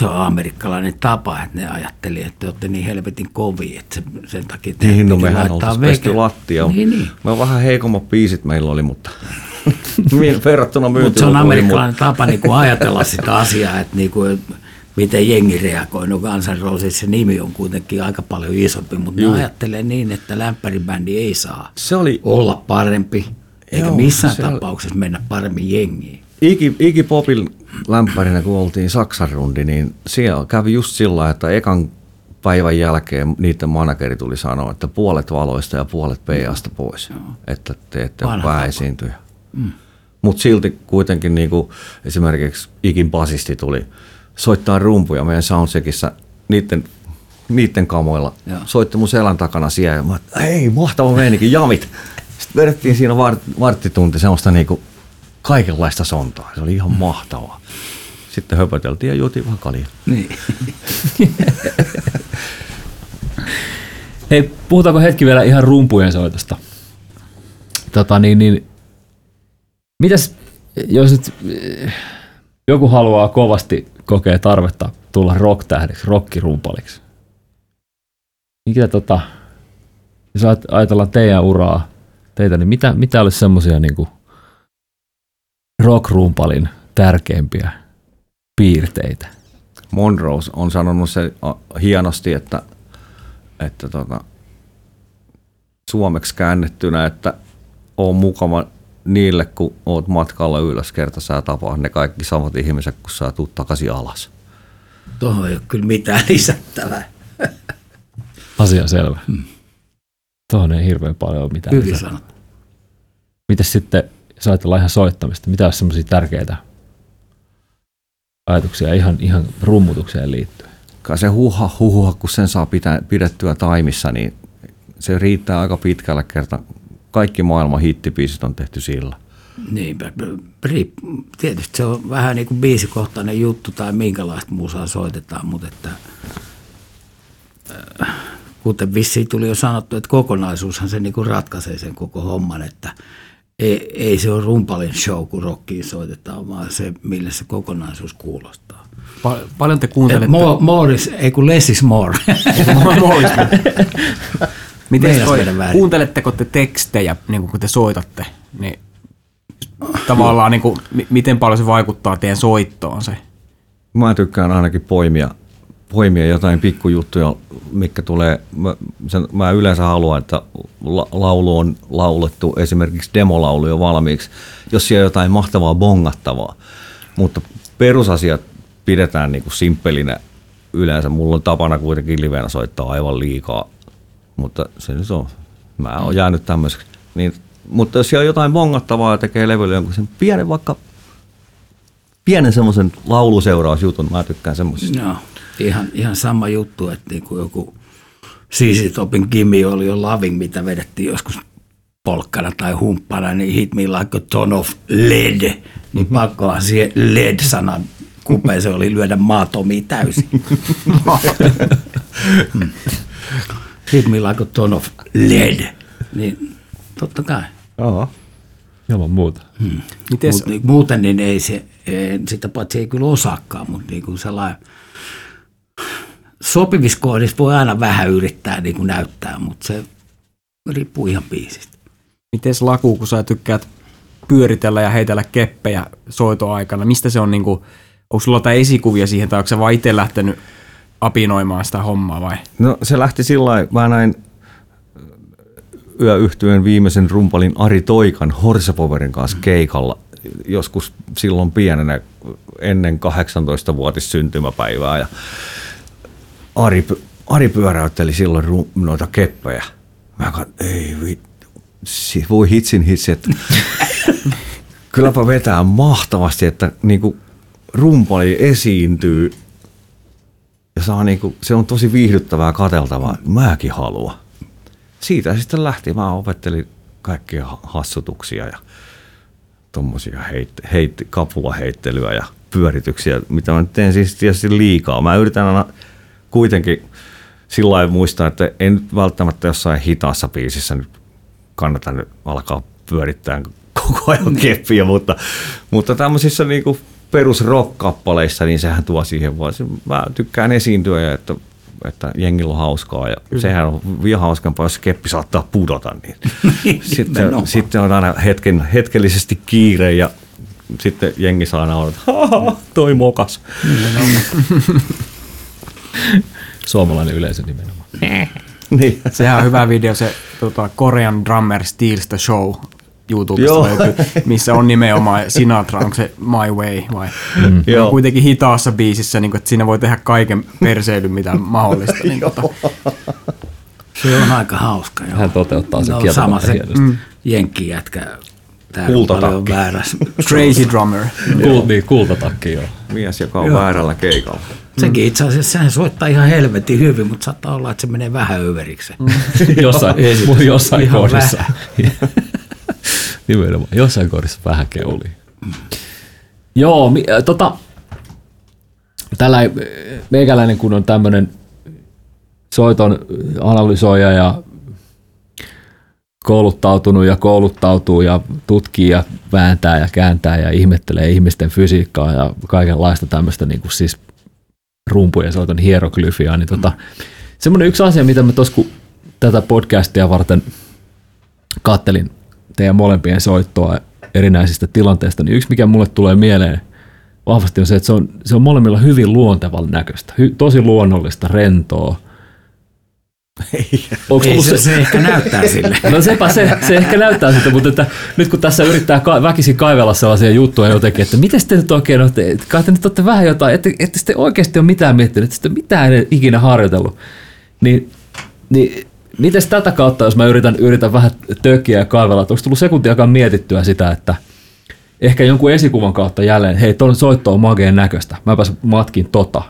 se on amerikkalainen tapa, että ne ajatteli, että te olette niin helvetin kovia, että se, sen takia te Niin, no mehän laittaa pesty lattia. Niin, niin. Me on vähän heikommat biisit meillä oli, mutta (laughs) verrattuna Mutta se on amerikkalainen tapa niin kuin ajatella sitä asiaa, että niin kuin, miten jengi reagoi. No Guns N' Roses, se nimi on kuitenkin aika paljon isompi, mutta ne ajattelee niin, että lämpäribändi ei saa Se oli olla parempi, eikä Joo, missään se oli- tapauksessa mennä paremmin jengiin. Iggy, Iggy Popin lämpärinä, kun oltiin Saksan rundi, niin siellä kävi just sillä että ekan päivän jälkeen niiden manageri tuli sanoa, että puolet valoista ja puolet PAsta pois, että te ette ole pääesiintyjä. Mm. Mutta silti kuitenkin niinku, esimerkiksi Igin basisti tuli soittaa rumpuja meidän soundcheckissä niiden, niiden kamoilla. Joo. Soitti mun selän takana siellä ja mä, että hei, mahtava meininki, jamit. Sitten vedettiin siinä vart, varttitunti semmoista niinku kaikenlaista sontaa. Se oli ihan mahtavaa. Sitten höpöteltiin ja juotiin vaan kaljaa. Niin. (laughs) Hei, puhutaanko hetki vielä ihan rumpujen soitosta? Tota, niin, niin, mitäs, jos nyt eh, joku haluaa kovasti kokea tarvetta tulla rock-tähdeksi, rockirumpaliksi, mitä tota, jos ajat- ajatellaan teidän uraa, teitä, niin mitä, mitä olisi semmoisia niin rock-rumpalin tärkeimpiä piirteitä? Monrose on sanonut se hienosti, että, että tota, suomeksi käännettynä, että on mukava niille, kun oot matkalla ylös, kerta sä tapaat ne kaikki samat ihmiset, kun sä tuut takaisin alas. Tuohon ei ole kyllä mitään lisättävää. Asia selvä. Hmm. Tuohon ei hirveän paljon ole mitään. Hyvin lisätä. sanottu. Mites sitten, jos ajatellaan ihan soittamista, mitä olisi semmoisia tärkeitä ajatuksia ihan, ihan rummutukseen liittyen? Kai se huha huha, kun sen saa pitää, pidettyä taimissa, niin se riittää aika pitkällä kerta. Kaikki maailman hittipiisit on tehty sillä. Niin, tietysti se on vähän niin kuin biisikohtainen juttu tai minkälaista musaa soitetaan, mutta että äh, kuten vissiin tuli jo sanottu, että kokonaisuushan se niin kuin ratkaisee sen koko homman, että ei, ei se ole rumpalin show, kun rockiin soitetaan, vaan se, millä se kokonaisuus kuulostaa. Pa- paljon te Et kuuntelette? more, more is, ei kun less is more. Miten Meinas toi, meidän väärin. kuunteletteko te tekstejä, niin kun te soitatte? Niin, tavallaan, niin kuin, mi- miten paljon se vaikuttaa teidän soittoon se? Mä tykkään ainakin poimia, poimia jotain pikkujuttuja, mikä tulee, mä, sen, mä yleensä haluan, että la, laulu on laulettu, esimerkiksi demolaulu jo valmiiksi, jos siellä on jotain mahtavaa bongattavaa. Mutta perusasiat pidetään niin kuin simppelinä yleensä. Mulla on tapana kuitenkin livenä soittaa aivan liikaa, mutta se nyt on, mä oon jäänyt tämmöiseksi. Niin, mutta jos siellä on jotain bongattavaa ja tekee levylle jonkun sen pienen vaikka pienen semmoisen lauluseurausjutun, mä tykkään semmoisista. No, ihan, ihan sama juttu, että niin kuin joku CC Topin Kimi oli jo Loving, mitä vedettiin joskus polkkana tai humppana, niin hit me like a ton of lead. Niin pakkohan siihen lead-sanan kupeeseen oli lyödä maatomia täysin. (laughs) (laughs) Hmm. hit me like a ton of lead. Niin totta kai. Joo. Ilman muuta. Mites, Mut, niin, muuten niin ei se, ei, sitä paitsi ei kyllä osaakaan, mutta niin kuin sellainen sopivissa kohdissa voi aina vähän yrittää niin kuin näyttää, mutta se riippuu ihan biisistä. mites Laku, kun sä tykkäät pyöritellä ja heitellä keppejä soitoaikana, mistä se on niin kuin, onko sulla jotain esikuvia siihen, tai onko sä vaan itse lähtenyt apinoimaan sitä hommaa vai? No se lähti sillä mä näin yöyhtyön viimeisen rumpalin Ari Toikan Horsepowerin kanssa keikalla joskus silloin pienenä ennen 18-vuotis syntymäpäivää ja Ari, Ari pyöräytteli silloin ru- noita keppejä. Mä katsoin, ei vittu, voi hitsin hitsi, että (laughs) kylläpä vetää mahtavasti, että niinku rumpali esiintyy ja saa niinku, se on tosi viihdyttävää kateltavaa. Mäkin haluan. Siitä sitten lähti. Mä opettelin kaikkia ha- hassutuksia ja tommosia heitte, heitti, kapulaheittelyä ja pyörityksiä, mitä mä teen siis tietysti liikaa. Mä yritän aina kuitenkin sillä lailla muistaa, että en nyt välttämättä jossain hitaassa biisissä nyt kannata nyt alkaa pyörittää koko ajan keppiä, mutta, mutta tämmöisissä niinku perus rock-kappaleissa, niin sehän tuo siihen vaan. Se, mä tykkään esiintyä ja että, että jengillä on hauskaa ja Kyllä. sehän on vielä hauskempaa, jos keppi saattaa pudota. Niin (laughs) sitten, Nimenomaan. sitten on aina hetken, hetkellisesti kiire ja sitten jengi saa naurata, (laughs) "Haha, toi mokas. (laughs) Suomalainen yleisö nimenomaan. Niin. Sehän on hyvä video, se tota, Korean Drummer Steals the Show YouTubesta Joo. löytyy, (laughs) missä on nimenomaan Sinatra, onko se My Way vai? Mm. Joo. Kuitenkin hitaassa biisissä, niin kuin, että siinä voi tehdä kaiken perseilyn, mitä mahdollista. Niin, tota, Se on aika hauska. Joo. Hän toteuttaa sen no, sama se mm. jenkki jätkä. Tää on Kultatakki. väärässä. (laughs) crazy Drummer. Kul, niin, kultatakki, joo. Mies, joka on Joo. väärällä keikalla. Sekin itse asiassa sehän soittaa ihan helvetin hyvin, mutta saattaa olla, että se menee vähän överiksi. Mm. (laughs) jossain, jossain Ihan kohdissa. Nimenomaan, jossain kohdissa vähän keuli. Joo, mi, äh, tota, tällä äh, meikäläinen kun on tämmöinen soiton analysoija ja kouluttautunut ja kouluttautuu ja tutkii ja vääntää ja kääntää ja ihmettelee ihmisten fysiikkaa ja kaikenlaista tämmöistä niin kuin siis rumpujen soiton hieroglyfiaa, niin tota, semmoinen yksi asia, mitä mä tuossa tätä podcastia varten kattelin teidän molempien soittoa erinäisistä tilanteista, niin yksi mikä mulle tulee mieleen vahvasti on se, että se on, se on molemmilla hyvin luontevan näköistä, hy, tosi luonnollista, rentoa. Ei, ollut se, se, ehkä näyttää sille. No sepä se, se ehkä näyttää siltä, mutta että nyt kun tässä yrittää ka- väkisin kaivella sellaisia juttuja jotenkin, että miten te nyt oikein olette, että kai te nyt olette vähän jotain, että, että sitten oikeasti ole mitään miettinyt, että sitten mitään ei ikinä harjoitellut, niin, niin miten tätä kautta, jos mä yritän, yritän vähän tökkiä ja kaivella, onko tullut sekuntiakaan mietittyä sitä, että ehkä jonkun esikuvan kautta jälleen, hei, ton soitto on mageen näköistä, mäpäs matkin tota.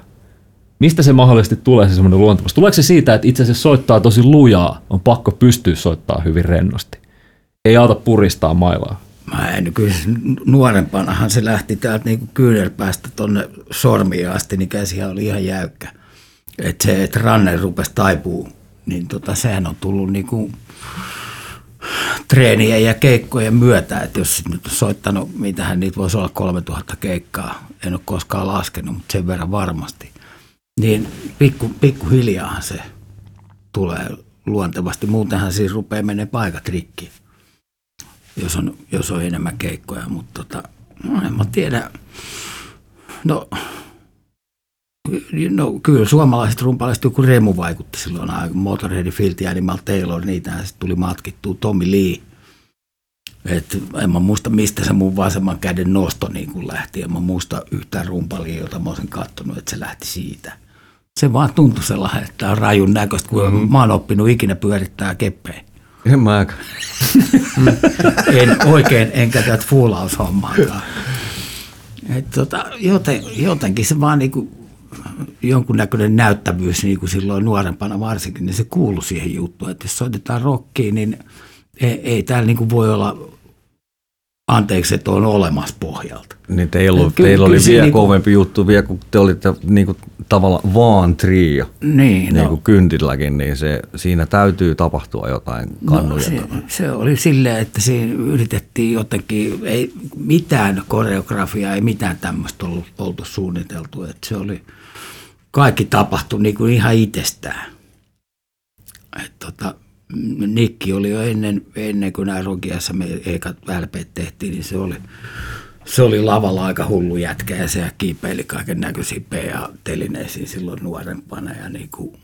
Mistä se mahdollisesti tulee se semmoinen luontevuus? Tuleeko se siitä, että itse asiassa soittaa tosi lujaa, on pakko pystyä soittaa hyvin rennosti? Ei auta puristaa mailaa. Mä en, kyllä se nuorempanahan se lähti täältä niinku kyynärpäästä tonne sormiin asti, niin käsihän oli ihan jäykkä. Että se, että ranne rupesi taipuu, niin tota, sehän on tullut niinku treenien ja keikkojen myötä, että jos nyt on soittanut, mitähän niitä voisi olla 3000 keikkaa, en ole koskaan laskenut, mutta sen verran varmasti, niin pikku, pikkuhiljaahan se tulee luontevasti. Muutenhan siis rupeaa menemään paikat rikki jos on, jos on enemmän keikkoja, mutta tota, no en mä tiedä. No, no kyllä suomalaiset rumpalaiset joku Remu vaikutti silloin. Motorhead, Filthy Animal, Taylor, niitä sitten tuli matkittua. Tommy Lee. Et en mä muista, mistä se mun vasemman käden nosto niin kuin lähti. En mä muista yhtään rumpalia, jota mä olisin kattonut, että se lähti siitä. Se vaan tuntui sellainen, että on rajun näköistä, kun mm-hmm. mä oon oppinut ikinä pyörittää keppejä. En mä. (laughs) en oikein, enkä tätä fuulaushommaakaan. Et tota, joten, jotenkin se vaan niinku, jonkunnäköinen näyttävyys niin kuin silloin nuorempana varsinkin, niin se kuului siihen juttuun, että jos soitetaan rockia, niin ei, ei täällä niin kuin voi olla anteeksi, että on olemassa pohjalta. Niin teillä, kyllä- teillä oli vielä niinku- kovempi juttu vielä, kun te olitte niinku tavallaan vaan trio. Niin, Niin no, kuin kyntilläkin, niin se, siinä täytyy tapahtua jotain kannuja. No, se, se oli silleen, että siinä yritettiin jotenkin, ei mitään koreografiaa, ei mitään tämmöistä ollut, oltu suunniteltu. Että se oli, kaikki tapahtui niin kuin ihan itsestään. Et tota, Nikki oli jo ennen, ennen kuin nämä Rogiassa me eikä LP tehtiin, niin se oli, se oli lavalla aika hullu jätkä ja se kiipeili kaiken näköisiä PA-telineisiin silloin nuorempana ja niin kuin,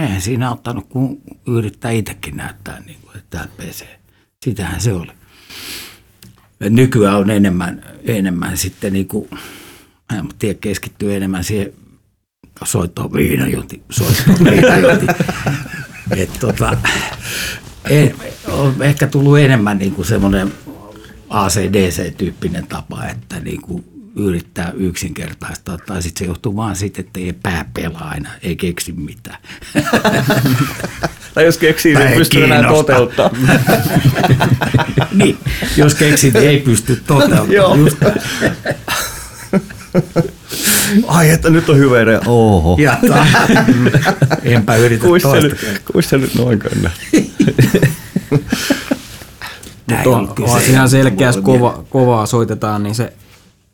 eihän siinä auttanut, kun yrittää itsekin näyttää, niin kuin, että pesee. Sitähän se oli. Ja nykyään on enemmän, enemmän sitten niin kuin, en tiedä, keskittyy enemmän siihen soittoon viinajoti, soittoon viinajoti. (laughs) Et tota, en, on ehkä tullut enemmän niin kuin semmoinen ACDC-tyyppinen tapa, että niin kuin yrittää yksinkertaistaa, tai sitten se johtuu vaan siitä, että ei pää pelaa aina, ei keksi mitään. (laughs) Tai jos keksii, niin ei pystyy enää toteuttaa. (laughs) niin, jos keksit, ei pysty toteuttamaan. Just, (laughs) Ai, että nyt on hyvä idea. Oho. ja (laughs) enpä yritä Kuis toista. nyt, kuis (laughs) se nyt noin könnä? Mutta on, on ihan selkeästi Voi kova, kovaa soitetaan, niin se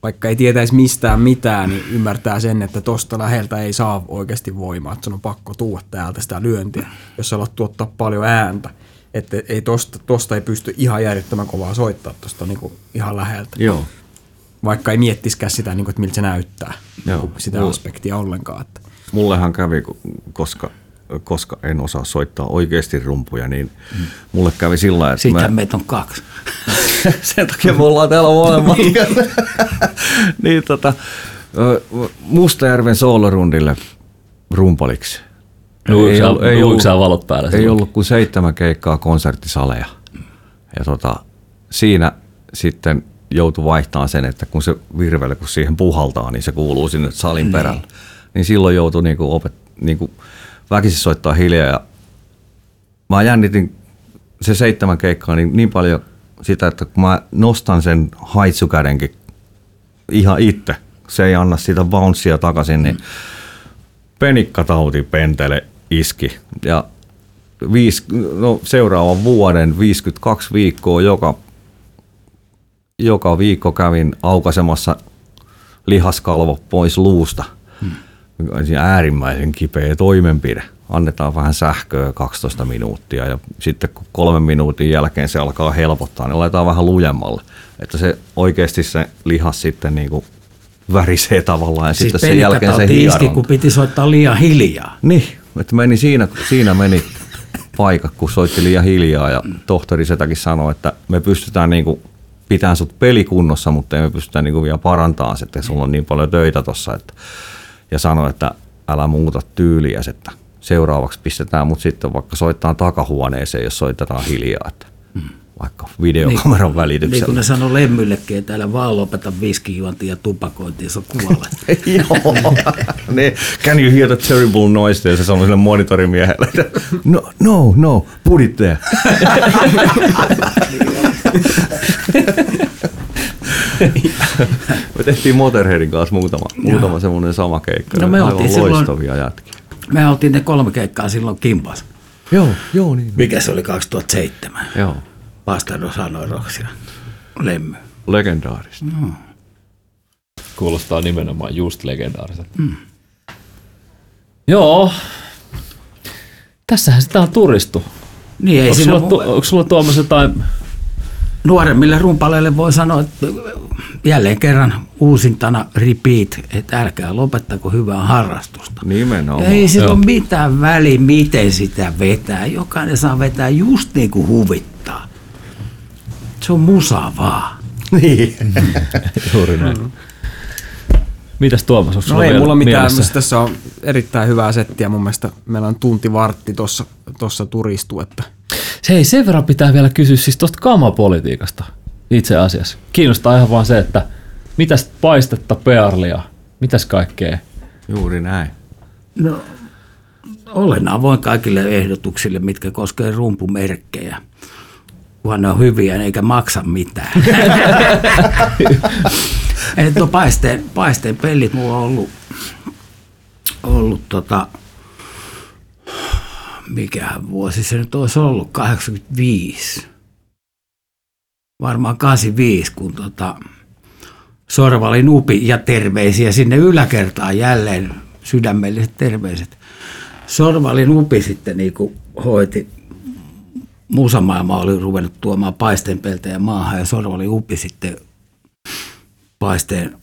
vaikka ei tietäisi mistään mitään, niin ymmärtää sen, että tosta läheltä ei saa oikeasti voimaa, että sun on pakko tuoda täältä sitä lyöntiä, jos sä alat tuottaa paljon ääntä. Että ei tosta, tosta ei pysty ihan järjettömän kovaa soittaa tosta niinku ihan läheltä. Joo. Vaikka ei miettiskään sitä, niinku, että miltä se näyttää, Joo. Sitä Joo. aspektia ollenkaan. Että. Mullehan kävi, koska, koska en osaa soittaa oikeasti rumpuja, niin mulle kävi sillä lailla, että Sittenhän mä, meitä on kaksi. (laughs) sen takia me ollaan täällä molemmat. niin (laughs) tota, ö, Mustajärven soolorundille rumpaliksi. Nuuiko ollut- sä- nuuiko sä valot päällä Ei silloin? ollut kuin seitsemän keikkaa konserttisaleja. Ja tota, siinä sitten joutui vaihtamaan sen, että kun se virvele, kun siihen puhaltaa, niin se kuuluu sinne salin perälle. Niin silloin joutui niinku opet, niinku väkisin soittaa hiljaa. Ja mä jännitin se seitsemän keikkaa niin, niin paljon sitä, että kun mä nostan sen haitsukädenkin ihan itse, se ei anna sitä bouncea takaisin, niin penikkatauti pentele iski. Ja viis, no, seuraavan vuoden 52 viikkoa joka, joka viikko kävin aukasemassa lihaskalvo pois luusta. Hmm. Äärimmäisen kipeä toimenpide. Annetaan vähän sähköä 12 minuuttia ja sitten kun kolmen minuutin jälkeen se alkaa helpottaa, niin laitetaan vähän lujemmalle. Että se oikeasti se lihas sitten niin kuin värisee tavallaan ja Siis sitten sen jälkeen se hieronta. kun piti soittaa liian hiljaa. Niin, että meni siinä, siinä meni paikka, kun soitti liian hiljaa ja tohtori Setäkin sanoi, että me pystytään niinku pitämään sut pelikunnossa, mutta ei me pystytä niinku vielä parantamaan sitä, että sulla on niin paljon töitä tossa. Että, ja sanoi, että älä muuta tyyliä, että seuraavaksi pistetään mut sitten vaikka soittaa takahuoneeseen, jos soitetaan hiljaa, että vaikka videokameran Niin välityksellä. kuin ne sanoi Lemmyllekin, että älä vaan lopeta viskijuontia ja tupakointia, se kuolet. (laughs) Joo. ne, can you hear the terrible noise? Ja se sanoi sille monitorimiehelle, no, no, no, put it there. (laughs) (laughs) me tehtiin Motorheadin kanssa muutama, muutama semmoinen sama keikka. No me aivan oltiin silloin- loistavia jätkiä. Me oltiin ne kolme keikkaa silloin kimpas. Joo, joo niin. Mikä se oli 2007? Joo, Bastardo sanoi Roksia. Lemmy. legendaarista. Kuulostaa nimenomaan just legendaariselta. Mm. Joo. Tässähän sitä on turistu. Niin ei Onko sulla, tu- onko sulla tuommoista jotain... nuoremmille rumpaleille voi sanoa, että jälleen kerran uusintana repeat, että älkää lopettako hyvää harrastusta. Nimenomaan. Ei sillä Joo. ole mitään väliä, miten sitä vetää. Jokainen saa vetää just niin kuin huvittaa. Se on musa vaan. (laughs) Niin. (laughs) Juuri näin. Mitäs Tuomas, onko No ei mulla mitään, mielessä? tässä on erittäin hyvää settiä mun mielestä. Meillä on tunti vartti tossa, tossa turistu, että Se ei sen verran pitää vielä kysyä siis tuosta kamapolitiikasta itse asiassa. Kiinnostaa ihan vaan se, että mitäs paistetta, pearlia, mitäs kaikkea. Juuri näin. No, olen avoin kaikille ehdotuksille, mitkä koskevat rumpumerkkejä. Kunhan ne on hyviä eikä maksa mitään. (laughs) Et no paisteen, paisteen pellit mulla on ollut, ollut tota, mikä vuosi se nyt olisi ollut, 85. Varmaan 85, kun tota, Sorvalin upi ja terveisiä sinne yläkertaan jälleen sydämelliset terveiset. Sorvalin upi sitten niin kuin hoiti, musamaailma oli ruvennut tuomaan paisteenpeltejä maahan ja Sorvalin upi sitten paisteen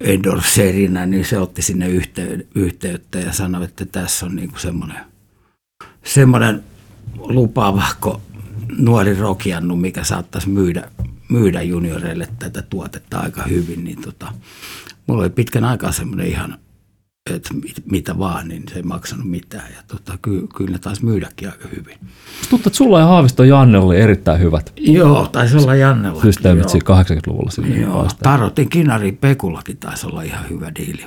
endorserinä, niin se otti sinne yhtey- yhteyttä ja sanoi, että tässä on niin semmoinen, semmoinen lupaavahko nuori rokiannu, mikä saattaisi myydä, myydä junioreille tätä tuotetta aika hyvin, niin tota, mulla oli pitkän aikaa semmoinen ihan, että mit- mitä vaan, niin se ei maksanut mitään. Ja tota, ky- kyllä ne taisi myydäkin aika hyvin. Tuntuu, että sulla ja Haavisto Janne oli erittäin hyvät Joo, taisi olla Jannella. systeemit siinä 80-luvulla. Sinne Joo, Tarotin Kinari Pekullakin taisi olla ihan hyvä diili.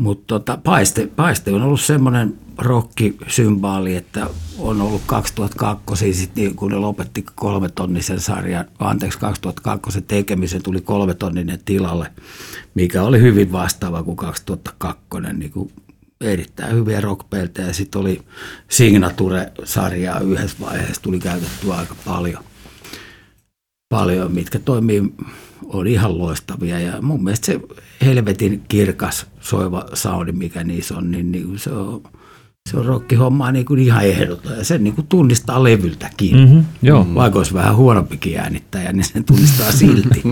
Mutta tota, paiste, paiste on ollut semmoinen rockisymbaali, että on ollut 2002, sit niin kun ne lopetti kolme tonnisen sarjan, anteeksi 2002 tekemisen tuli kolme tonninen tilalle, mikä oli hyvin vastaava kuin 2002, niin kuin erittäin hyviä rockpeltejä. Sitten oli Signature-sarjaa yhdessä vaiheessa, tuli käytettyä aika paljon. Paljon, mitkä toimii, on ihan loistavia. Ja mun mielestä se helvetin kirkas soiva soundi, mikä niissä on, niin, niin se on, se on rockihommaa niin kuin ihan ehdoton. Ja sen niin kuin tunnistaa levyltäkin. Mhm, joo. Vaikka olisi vähän huonompikin äänittäjä, niin sen tunnistaa silti. (laughs)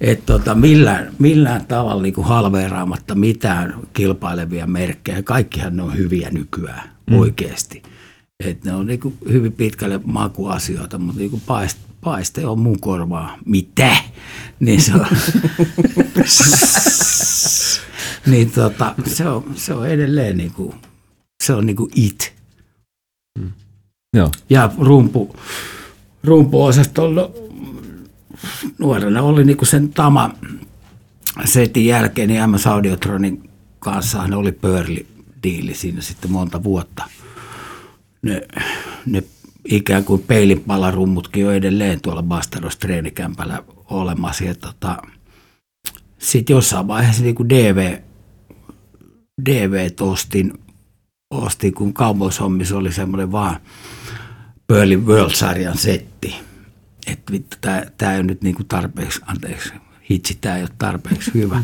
Et tota, millään, millään tavalla niin kuin halveeraamatta mitään kilpailevia merkkejä. Kaikkihan ne on hyviä nykyään mm. oikeasti. Et ne on niin kuin hyvin pitkälle makuasioita, mutta niin kuin paiste, paiste on mun korvaa. Mitä? Niin se on, niin tota, se, on, se on edelleen niin kuin, se on niin kuin it. Joo. Ja rumpu, rumpuosastolla nuorena oli niinku sen Tama setin jälkeen, niin MS Audiotronin kanssa ne oli pörli diili siinä sitten monta vuotta. Ne, ne ikään kuin peilinpalarummutkin on edelleen tuolla Bastaros treenikämpällä olemassa. Ja tota, sitten jossain vaiheessa niin kuin DV, DV ostin, ostin, kun Cowboys-hommissa oli semmoinen vaan Pearly World-sarjan setti. Että vittu, tää ei ole nyt niinku tarpeeksi, anteeksi, hitsi, tää ei ole tarpeeksi hyvä.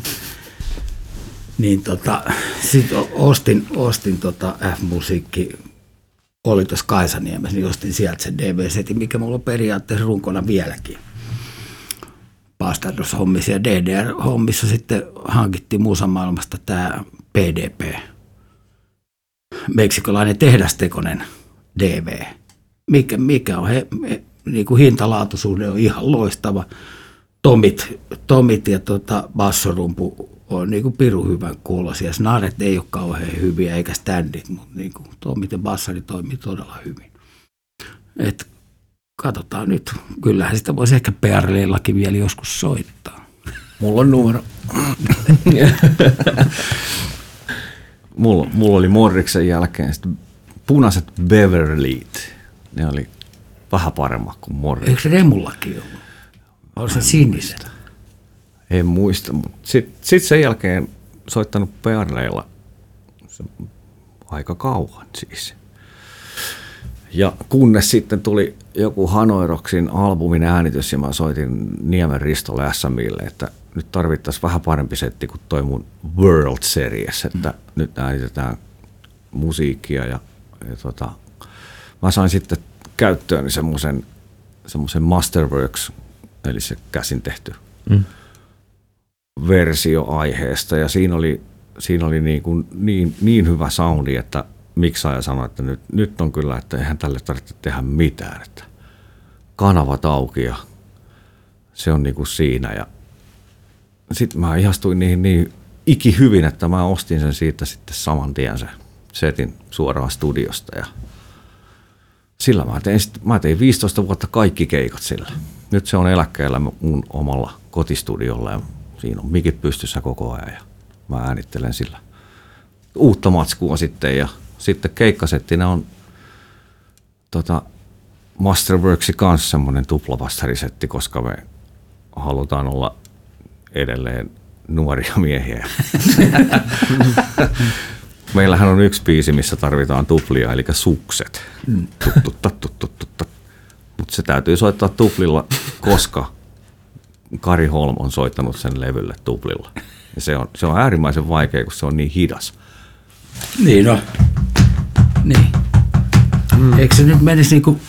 Niin tota, sit ostin, ostin tota F-musiikki, oli tuossa Kaisaniemessä, niin ostin sieltä sen DV-setin, mikä mulla on periaatteessa runkona vieläkin. Bastardos-hommissa ja DDR-hommissa sitten hankittiin muusamaailmasta tämä PDP, meksikolainen tehdastekonen DV mikä, mikä on he, he, niin kuin hintalaatuisuuden on ihan loistava. Tomit, tomit ja tota bassorumpu on niin kuin piru hyvän kuulosia. Snaret ei ole kauhean hyviä eikä standit, mutta niin kuin tomit ja bassari toimii todella hyvin. Et katsotaan nyt. Kyllähän sitä voisi ehkä PRLillakin vielä joskus soittaa. Mulla on numero. (laughs) mulla, mulla oli Morriksen jälkeen sitten punaiset Beverlyt. Ne oli vähän paremmat kuin Morris. Eikö se Remullakin ollut? On se siniset? En muista, mutta sitten sit sen jälkeen soittanut Pearleilla aika kauan siis. Ja kunnes sitten tuli joku Hanoiroksin albumin äänitys ja mä soitin Niemen Ristolle SMille, että nyt tarvittaisiin vähän parempi setti kuin toi mun World Series, että mm. nyt äänitetään musiikkia ja, ja tota, mä sain sitten käyttöön semmoisen Masterworks, eli se käsin tehty mm. Versio aiheesta. Ja siinä oli, siinä oli niin, kuin niin, niin hyvä soundi, että miksaaja sanoi, että nyt, nyt on kyllä, että eihän tälle tarvitse tehdä mitään, että kanavat auki ja se on niin kuin siinä. Ja sitten mä ihastuin niihin niin iki hyvin, että mä ostin sen siitä sitten saman tien se setin suoraan studiosta. Ja sillä mä tein, mä tein 15 vuotta kaikki keikat sillä. Nyt se on eläkkeellä mun omalla kotistudiolla ja siinä on mikit pystyssä koko ajan ja mä äänittelen sillä uutta matskua sitten ja sitten keikkasettinä on tota, Masterworksi kanssa semmoinen tuplavastarisetti, koska me halutaan olla edelleen nuoria miehiä. (laughs) Meillähän on yksi biisi, missä tarvitaan tuplia, eli sukset. Mm. Mutta se täytyy soittaa tuplilla, koska Kari Holm on soittanut sen levylle tuplilla. Ja se on, se on äärimmäisen vaikea, kun se on niin hidas. Niin no. Niin. Mm. Eikö se nyt menisi niin kuin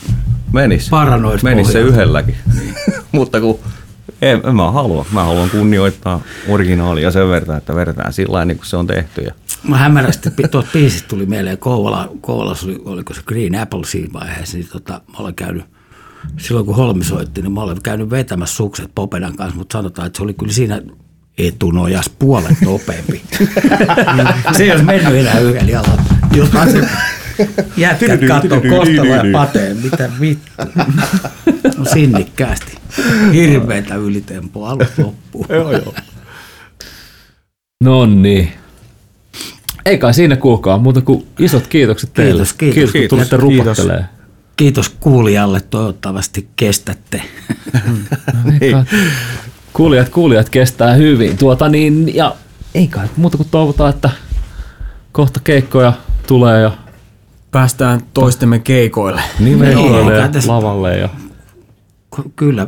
Menis. paranoid Menis se yhdelläkin. Niin. (laughs) Mutta kun en, en mä halua. Mä haluan kunnioittaa originaalia sen verran, että vedetään sillä niin kuin se on tehty. Ja Mä hämärästi, tuolta biisistä tuli mieleen, Kouvola, Kouvolassa oli, oliko se Green Apple siinä vaiheessa, niin tota, mä olen käynyt, silloin kun Holmi soitti, niin mä olen käynyt vetämässä sukset Popedan kanssa, mutta sanotaan, että se oli kyllä siinä etunojas puolet nopeampi. (laughs) se ei olisi mennyt enää yhden jalan. Jotain se jätkät katsoo Kostola ja Pateen, mitä vittu. No sinnikkäästi. Hirveätä ylitempoa alusta loppuun. joo, joo. No niin. Ei kai siinä kuulkaa, muuta kuin isot kiitokset teille. Kiitos, kiitos. kiitos kun Kiitos. tulitte rupattelee. Kiitos kuulijalle, toivottavasti kestätte. (laughs) Kuulijat, kuulijat kestää hyvin. Tuota niin, ja ei kai muuta kuin toivotaan, että kohta keikkoja tulee ja Päästään toistemme keikoille. nimenomaan Niin, ja lavalle. Ja... Kyllä,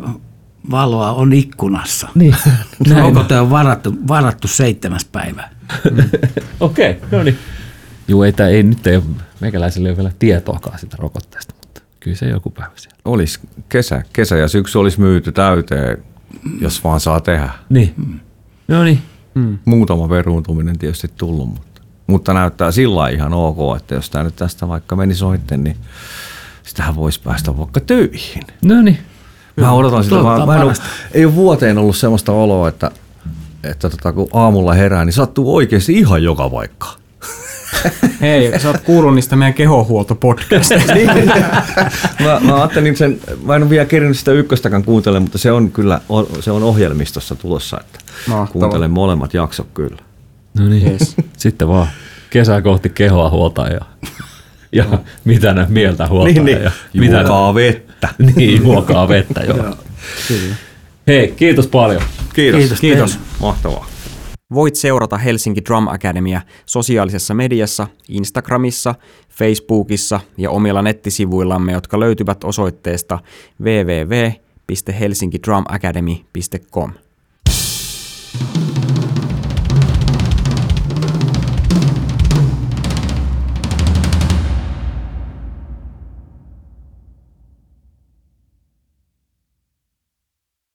valoa on ikkunassa. Niin, (laughs) (laughs) näin. Rokote on varattu, varattu seitsemäs päivä. Okei, okay, no niin. Juu, ei, tää, ei nyt ei ei ole vielä tietoakaan sitä rokotteesta, kyllä se joku päivä siellä. Olisi kesä, kesä ja syksy olisi myyty täyteen, jos vaan saa tehdä. Niin. No niin. Muutama peruuntuminen tietysti tullut, mutta, mutta näyttää sillä ihan ok, että jos tämä nyt tästä vaikka meni soitten, niin sitähän voisi päästä vaikka töihin. No niin. Mä odotan sitä vaan. Mä en ole, ei ole vuoteen ollut semmoista oloa, että, että tota, kun aamulla herää, niin sattuu oikeasti ihan joka paikkaan. (laughs) Hei, sä oot kuullut niistä meidän kehohuoltopodcasteista. (laughs) mä, mä ajattelin sen, mä en ole vielä kerinyt sitä ykköstäkään kuuntelemaan, mutta se on kyllä, se on ohjelmistossa tulossa, että Mahtavaa. kuuntelen molemmat jaksot kyllä. No niin. Yes. Sitten vaan kesää kohti kehoa huolta ja, ja mitä ne mieltä huolta. Niin, niin. Ja mitä Juokaa vettä. ne, (laughs) niin, juokaa vettä joo. Hei, kiitos paljon. Kiitos. Kiitos Kiitos. Mahtavaa. Voit seurata Helsinki Drum Academia sosiaalisessa mediassa, Instagramissa, Facebookissa ja omilla nettisivuillamme, jotka löytyvät osoitteesta www.helsinkidrumacademy.com.